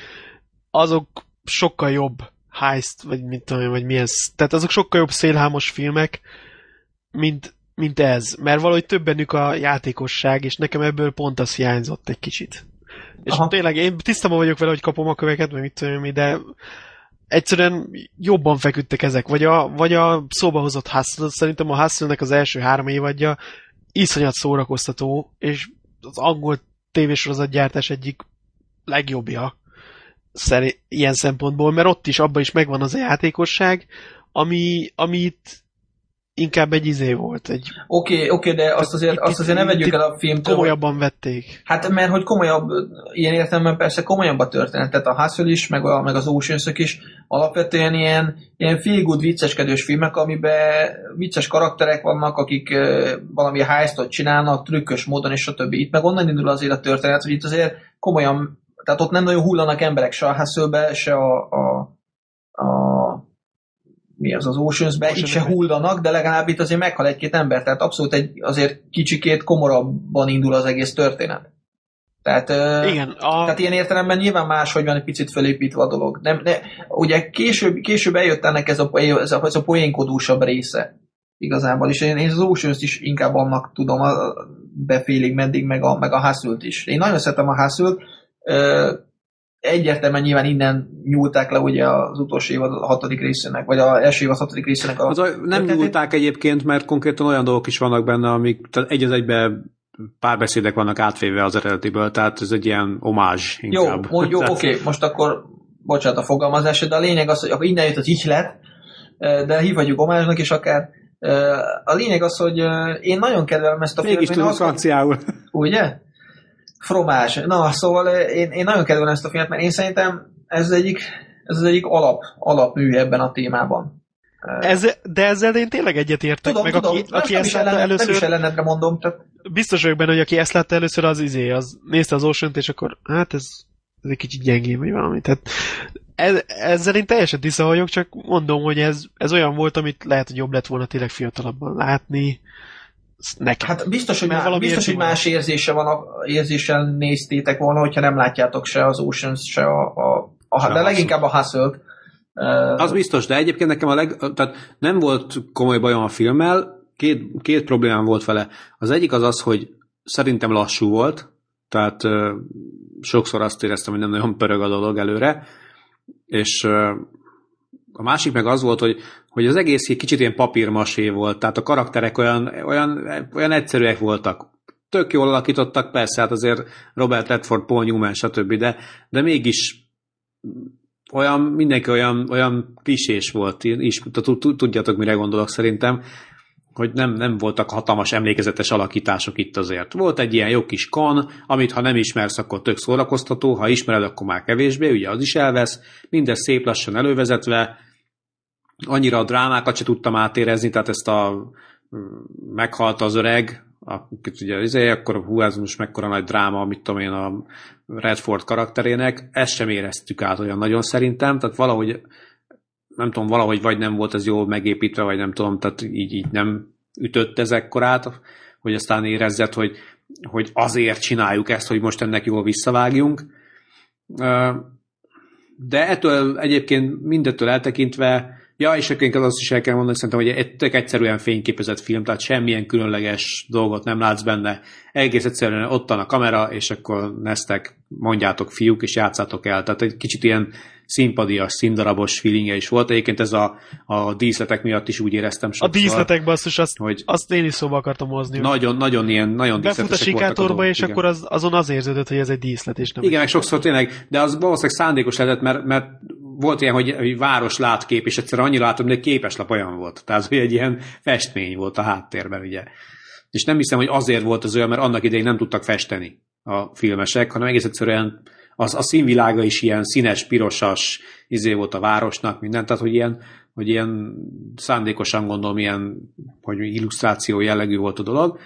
azok sokkal jobb heist, vagy mit tudom vagy milyen, tehát azok sokkal jobb szélhámos filmek, mint, mint ez, mert valahogy több bennük a játékosság, és nekem ebből pont az hiányzott egy kicsit. És Aha. tényleg én tisztában vagyok vele, hogy kapom a köveket, vagy mit tudom mi, de egyszerűen jobban feküdtek ezek, vagy a, vagy a szóba hozott hustle szerintem a hustle az első három évadja iszonyat szórakoztató, és az angol tévésorozatgyártás egyik legjobbja szeri, ilyen szempontból, mert ott is, abban is megvan az a játékosság, ami, amit inkább egy izé volt. Egy... Oké, okay, oké, okay, de azt azért, itt, azt azért ne vegyük el a filmtől. Komolyabban vették. Hát mert hogy komolyabb, ilyen értelemben persze komolyabb a történet, tehát a Hustle is, meg, a, meg az oceans is alapvetően ilyen, ilyen feel good vicceskedős filmek, amiben vicces karakterek vannak, akik uh, valami heistot csinálnak, trükkös módon, és stb. Itt meg onnan indul azért a történet, hogy itt azért komolyan tehát ott nem nagyon hullanak emberek se a hustle se a, a, a mi az az Oceans-be, Ocean itt se hullanak, de legalább itt azért meghal egy-két ember, tehát abszolút egy azért kicsikét komorabban indul az egész történet. Tehát, Igen, a... tehát ilyen értelemben nyilván máshogy van egy picit felépítve a dolog. Nem, de ugye később, később eljött ennek ez a, ez a, ez a poénkodósabb része igazából, és én, én az oceans is inkább annak tudom a, befélig meddig, meg a, meg a hustle is. Én nagyon szeretem a hustle egyértelműen nyilván innen nyúlták le ugye az utolsó évad a hatodik részének, vagy az első évad hatodik részének. A az a, nem történet. nyúlták egyébként, mert konkrétan olyan dolgok is vannak benne, amik tehát egy az egybe párbeszédek vannak átvéve az eredetiből, tehát ez egy ilyen omázs inkább. Jó, jó oké, okay, most akkor bocsánat a fogalmazás, de a lényeg az, hogy akkor innen jött az ihlet, de hívhatjuk omázsnak, és akár A lényeg az, hogy én nagyon kedvelem ezt a filmet. Mégis tudom franciául. Ugye? Fromás. Na, szóval én, én nagyon kedvelem ezt a filmet, mert én szerintem ez az egyik, ez az egyik alap, alapmű ebben a témában. Ez, de ezzel én tényleg egyetértek, tudom, meg tudom, aki, aki ezt látta ellen, először... Nem is ellenedre mondom, csak... Biztos vagyok benne, hogy aki ezt látta először, az izé, az nézte az ocean és akkor hát ez, ez egy kicsit gyengén, vagy valami. Tehát ez, ezzel én teljesen tiszta vagyok, csak mondom, hogy ez, ez olyan volt, amit lehet, hogy jobb lett volna tényleg fiatalabban látni. Nekem. Hát biztos, hogy, má, biztos, hogy más érzése van, a, érzéssel néztétek volna, hogyha nem látjátok se az Oceans, se a, a, a de leginkább a hustle Az biztos, de egyébként nekem a leg, tehát nem volt komoly bajom a filmmel, két, két problémám volt vele. Az egyik az az, hogy szerintem lassú volt, tehát sokszor azt éreztem, hogy nem nagyon pörög a dolog előre, és a másik meg az volt, hogy, hogy az egész egy kicsit ilyen papírmasé volt, tehát a karakterek olyan, olyan, olyan egyszerűek voltak. Tök jól alakítottak, persze, hát azért Robert Redford, Paul Newman, stb., de, de mégis olyan, mindenki olyan, olyan klisés volt, is, tudjátok, mire gondolok szerintem, hogy nem, nem voltak hatalmas emlékezetes alakítások itt azért. Volt egy ilyen jó kis kon, amit ha nem ismersz, akkor tök szórakoztató, ha ismered, akkor már kevésbé, ugye az is elvesz, mindez szép lassan elővezetve, annyira a drámákat se tudtam átérezni, tehát ezt a meghalt az öreg, akit ugye izé, akkor hú, ez most mekkora nagy dráma, mit tudom én, a Redford karakterének, ezt sem éreztük át olyan nagyon szerintem, tehát valahogy nem tudom, valahogy vagy nem volt ez jól megépítve, vagy nem tudom, tehát így, így nem ütött ezekkorát, hogy aztán érezzed, hogy, hogy azért csináljuk ezt, hogy most ennek jól visszavágjunk. De ettől egyébként mindettől eltekintve Ja, és akkor azt is el kell mondani, szerintem, hogy egy tök egyszerűen fényképezett film, tehát semmilyen különleges dolgot nem látsz benne. Egész egyszerűen ott van a kamera, és akkor neztek, mondjátok fiúk, és játszátok el. Tehát egy kicsit ilyen színpadias, színdarabos feelingje is volt. Egyébként ez a, a díszletek miatt is úgy éreztem sokszor. A díszletek basszus, azt, hogy azt én is szóba akartam hozni. Nagyon, nagyon ilyen, nagyon Befut a sikátorba, és igen. akkor az, azon az érződött, hogy ez egy díszlet, és nem Igen, meg sokszor tényleg, de az valószínűleg szándékos lehetett, mert, mert volt ilyen, hogy, hogy város látkép, és egyszer annyira látom, hogy képeslap olyan volt. Tehát, hogy egy ilyen festmény volt a háttérben, ugye. És nem hiszem, hogy azért volt az olyan, mert annak idején nem tudtak festeni a filmesek, hanem egész egyszerűen az, a színvilága is ilyen színes, pirosas izé volt a városnak, minden, tehát hogy ilyen, hogy ilyen szándékosan gondolom, ilyen, hogy illusztráció jellegű volt a dolog,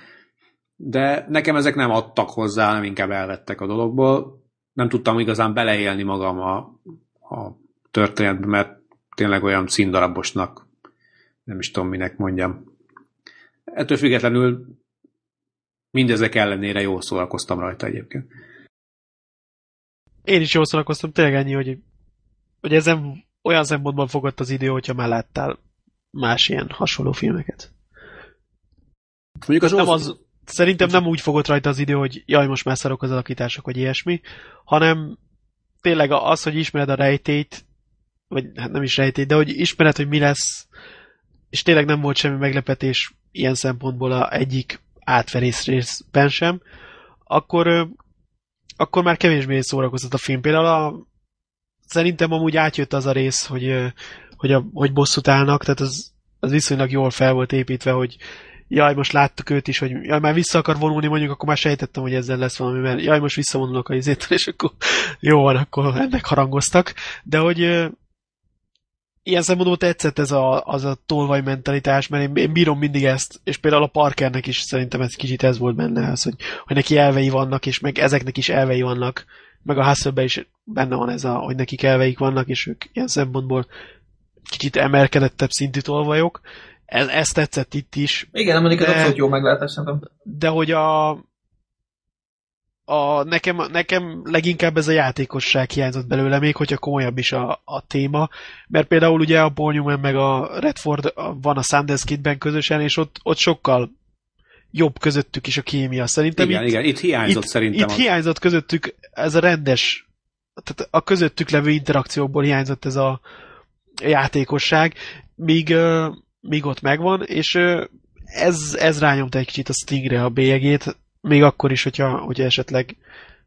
de nekem ezek nem adtak hozzá, nem inkább elvettek a dologból. Nem tudtam igazán beleélni magam a, a történetbe, mert tényleg olyan színdarabosnak, nem is tudom, minek mondjam. Ettől függetlenül mindezek ellenére jól szórakoztam rajta egyébként. Én is jól szórakoztam, tényleg ennyi, hogy, hogy ezen olyan szempontból fogott az idő, hogyha már láttál más ilyen hasonló filmeket. Mondjuk az nem az, szerintem nem úgy fogott rajta az idő, hogy jaj, most már szarok az alakítások, vagy ilyesmi, hanem tényleg az, hogy ismered a rejtét, vagy hát nem is rejtély, de hogy ismered, hogy mi lesz, és tényleg nem volt semmi meglepetés ilyen szempontból a egyik átverész részben sem, akkor, akkor már kevésbé szórakoztat a film. Például a, szerintem amúgy átjött az a rész, hogy, hogy, a, hogy bosszút állnak, tehát az, az viszonylag jól fel volt építve, hogy jaj, most láttuk őt is, hogy jaj, már vissza akar vonulni, mondjuk, akkor már sejtettem, hogy ezzel lesz valami, mert jaj, most visszavonulok a izétől, és akkor jó van, akkor ennek harangoztak. De hogy ilyen szempontból tetszett ez a, az a tolvaj mentalitás, mert én, én bírom mindig ezt, és például a Parkernek is szerintem ez kicsit ez volt benne, az, hogy, hogy neki elvei vannak, és meg ezeknek is elvei vannak, meg a hustle is benne van ez a, hogy nekik elveik vannak, és ők ilyen szempontból kicsit emelkedettebb szintű tolvajok. Ez, ez tetszett itt is. Igen, mondjuk ez abszolút jó meglátás szerintem. De hogy a, a, nekem, nekem leginkább ez a játékosság hiányzott belőle, még hogyha komolyabb is a, a téma, mert például ugye a Paul Newman meg a Redford van a Sundance Kidben közösen, és ott, ott sokkal jobb közöttük is a kémia. Szerintem igen, itt, igen, itt hiányzott itt, szerintem. Itt az... hiányzott közöttük ez a rendes, tehát a közöttük levő interakciókból hiányzott ez a játékosság, míg, míg ott megvan, és ez, ez rányomta egy kicsit a Stingre a bélyegét, még akkor is, hogyha, hogyha esetleg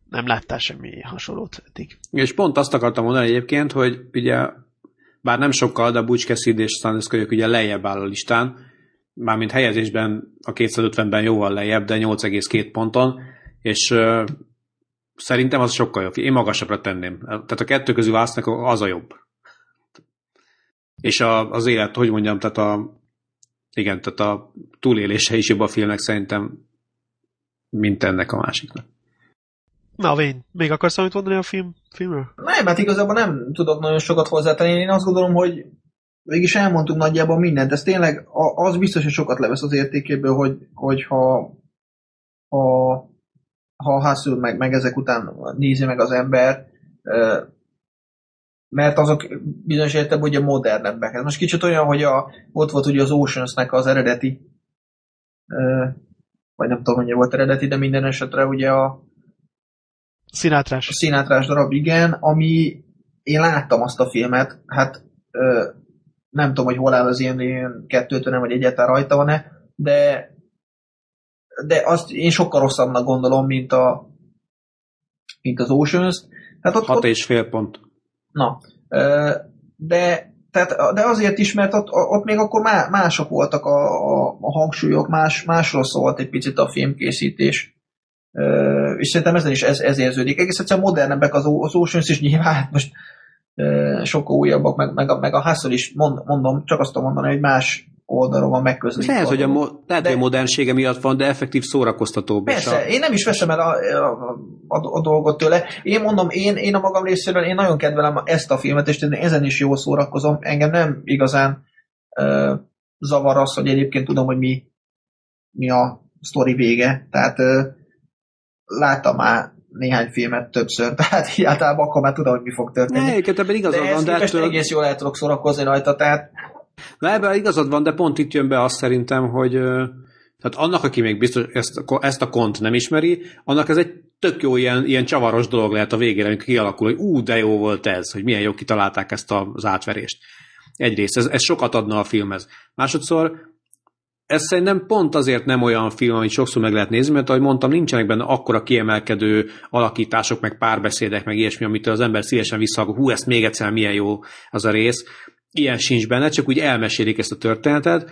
nem láttál semmi hasonlót eddig. És pont azt akartam mondani egyébként, hogy ugye bár nem sokkal, de Butch Cassidy és Sanders ugye lejjebb áll a listán, mármint helyezésben a 250-ben jóval lejjebb, de 8,2 ponton, és uh, szerintem az sokkal jobb. Én magasabbra tenném. Tehát a kettő közül választnak, az a jobb. És a, az élet, hogy mondjam, tehát a igen, tehát a túlélése is jobb a filmnek szerintem, mint ennek a másiknak. Na, Vén, még akarsz valamit mondani a film, filmről? Nem, hát igazából nem tudok nagyon sokat hozzátenni. Én azt gondolom, hogy mégis elmondtunk nagyjából mindent. Ez tényleg az biztos, hogy sokat levesz az értékéből, hogy, hogy ha, ha, ha Hustle meg, meg ezek után nézi meg az ember, mert azok bizonyos értelemben ugye modernebbek. Ez most kicsit olyan, hogy a, ott volt ugye az Oceans-nek az eredeti, vagy nem tudom, hogy volt eredeti, de minden esetre ugye a Szinátrás. A Szinátrás darab, igen, ami én láttam azt a filmet, hát nem tudom, hogy hol áll az ilyen, ilyen kettőtől nem, vagy egyáltalán rajta van-e, de de azt én sokkal rosszabbnak gondolom, mint, a, mint az Oceans. Hát ott, Hat ott, és fél pont. Na, de, tehát, de azért is, mert ott, ott még akkor mások voltak a, a, a hangsúlyok, más, másról szólt egy picit a filmkészítés. És szerintem ezen is ez, ez érződik. Egész egyszerűen modernebbek az, az Oceans is nyilván, hát most sokkal újabbak, meg, meg, a, meg a Hustle is, mond, mondom, csak azt tudom mondani, hogy más oldalról van megközelítve. Lehet, hogy a, mo- lehet, de, hogy a modernsége miatt van, de effektív szórakoztatóbb. Persze, a... én nem is veszem el a, a, a, a dolgot tőle. Én mondom, én, én a magam részéről, én nagyon kedvelem ezt a filmet, és ezen is jól szórakozom. Engem nem igazán uh, zavar az, hogy egyébként tudom, hogy mi, mi a sztori vége. Tehát uh, láttam már néhány filmet többször, tehát általában akkor már tudom, hogy mi fog történni. Ne, ebben igazad de van, de ettől... egész jól el tudok szórakozni rajta, tehát Na ebben igazad van, de pont itt jön be azt szerintem, hogy tehát annak, aki még biztos ezt, ezt a kont nem ismeri, annak ez egy tök jó ilyen, ilyen csavaros dolog lehet a végére, amikor kialakul, hogy ú, de jó volt ez, hogy milyen jó kitalálták ezt az átverést. Egyrészt, ez, ez sokat adna a filmhez. Másodszor, ez szerintem pont azért nem olyan film, amit sokszor meg lehet nézni, mert ahogy mondtam, nincsenek benne akkora kiemelkedő alakítások, meg párbeszédek, meg ilyesmi, amitől az ember szívesen visszahallgat, hú, ezt még egyszer milyen jó az a rész ilyen sincs benne, csak úgy elmesélik ezt a történetet,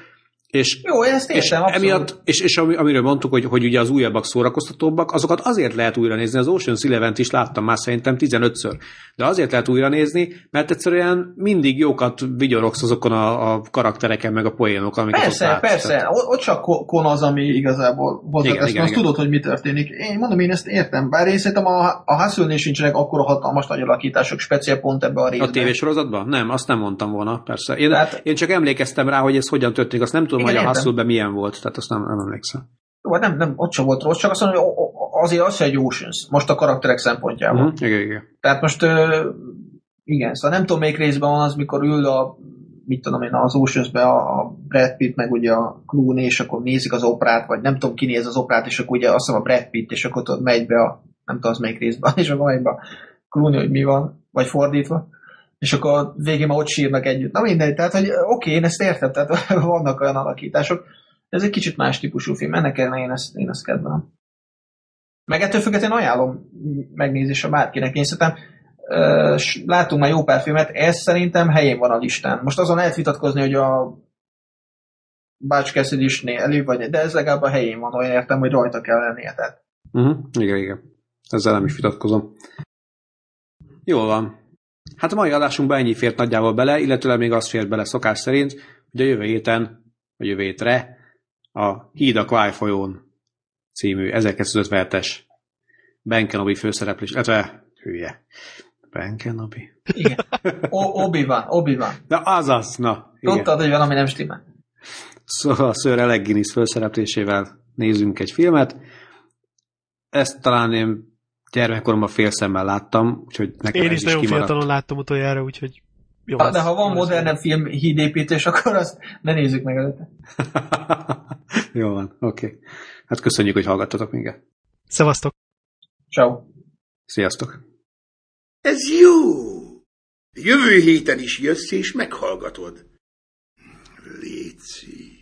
és, Jó, ezt értem, és emiatt, és, és amiről mondtuk, hogy, hogy ugye az újabbak szórakoztatóbbak, azokat azért lehet újra nézni. Az Ocean's eleven is láttam már szerintem 15-ször. De azért lehet újra nézni, mert egyszerűen mindig jókat vigyorogsz azokon a, a karaktereken, meg a poénok, amiket Persze, ott látsz, persze. Tehát... Ott csak kon az, ami igazából hozzátesz, azt tudod, hogy mi történik. Én mondom, én ezt értem. Bár én szerintem a, a Hustle-nél sincsenek akkora hatalmas nagy alakítások, speciál pont ebbe a részben. A tévésorozatban? Nem, azt nem mondtam volna, persze. Én, Tehát... én csak emlékeztem rá, hogy ez hogyan történik, azt nem tudom, tudom, hogy a hustle milyen volt, tehát azt nem, nem emlékszem. Jó, nem, nem, ott sem volt rossz, csak azt mondom, hogy azért az egy Oceans, most a karakterek szempontjából. Uh-huh. Igen, igen. Tehát most igen, szóval nem tudom, melyik részben van az, mikor ül a mit tudom én, az oceans a Brad Pitt, meg ugye a Clooney, és akkor nézik az oprát, vagy nem tudom, ki néz az oprát, és akkor ugye azt hiszem a Brad Pitt, és akkor ott megy be a, nem tudom, az melyik részben, és akkor megy be a Clooney, hogy mi van, vagy fordítva és akkor végén már ott sírnak együtt. Na mindegy, tehát hogy oké, okay, én ezt értem, tehát vannak olyan alakítások. Ez egy kicsit más típusú film, ennek ellen én ezt, én ezt kedvelem. Meg ettől függetlenül ajánlom megnézésre bárkinek. Én szerintem uh, látunk már jó pár filmet, ez szerintem helyén van a listán. Most azon lehet vitatkozni, hogy a Bács Cassidy-snél elő vagy, de ez legalább a helyén van, olyan értem, hogy rajta kell lennie. Tehát. Uh-huh. Igen, igen. Ezzel nem is vitatkozom. Jól van. Hát a mai adásunkban ennyi fért nagyjából bele, illetőleg még az fért bele szokás szerint, hogy a jövő héten, a jövő hétre a Híd a Kváj folyón című 1957-es Ben Kenobi főszereplés, illetve hülye. Ben Kenobi. Igen. Obi-Wan, Obi-Wan. De azaz, na. Tudtad, hogy valami nem stimmel. Szóval Sir Alec Guinness főszereplésével nézzünk egy filmet. Ezt talán én gyermekkoromban fél szemmel láttam, úgyhogy nekem Én is, is nagyon kimaradt. fiatalon láttam utoljára, úgyhogy jó. Ha, de ha van modernebb film hídépítés, akkor azt ne nézzük meg előtte. jó van, oké. Okay. Hát köszönjük, hogy hallgattatok minket. Szevasztok! Ciao. Sziasztok! Ez jó! Jövő héten is jössz és meghallgatod. Léci.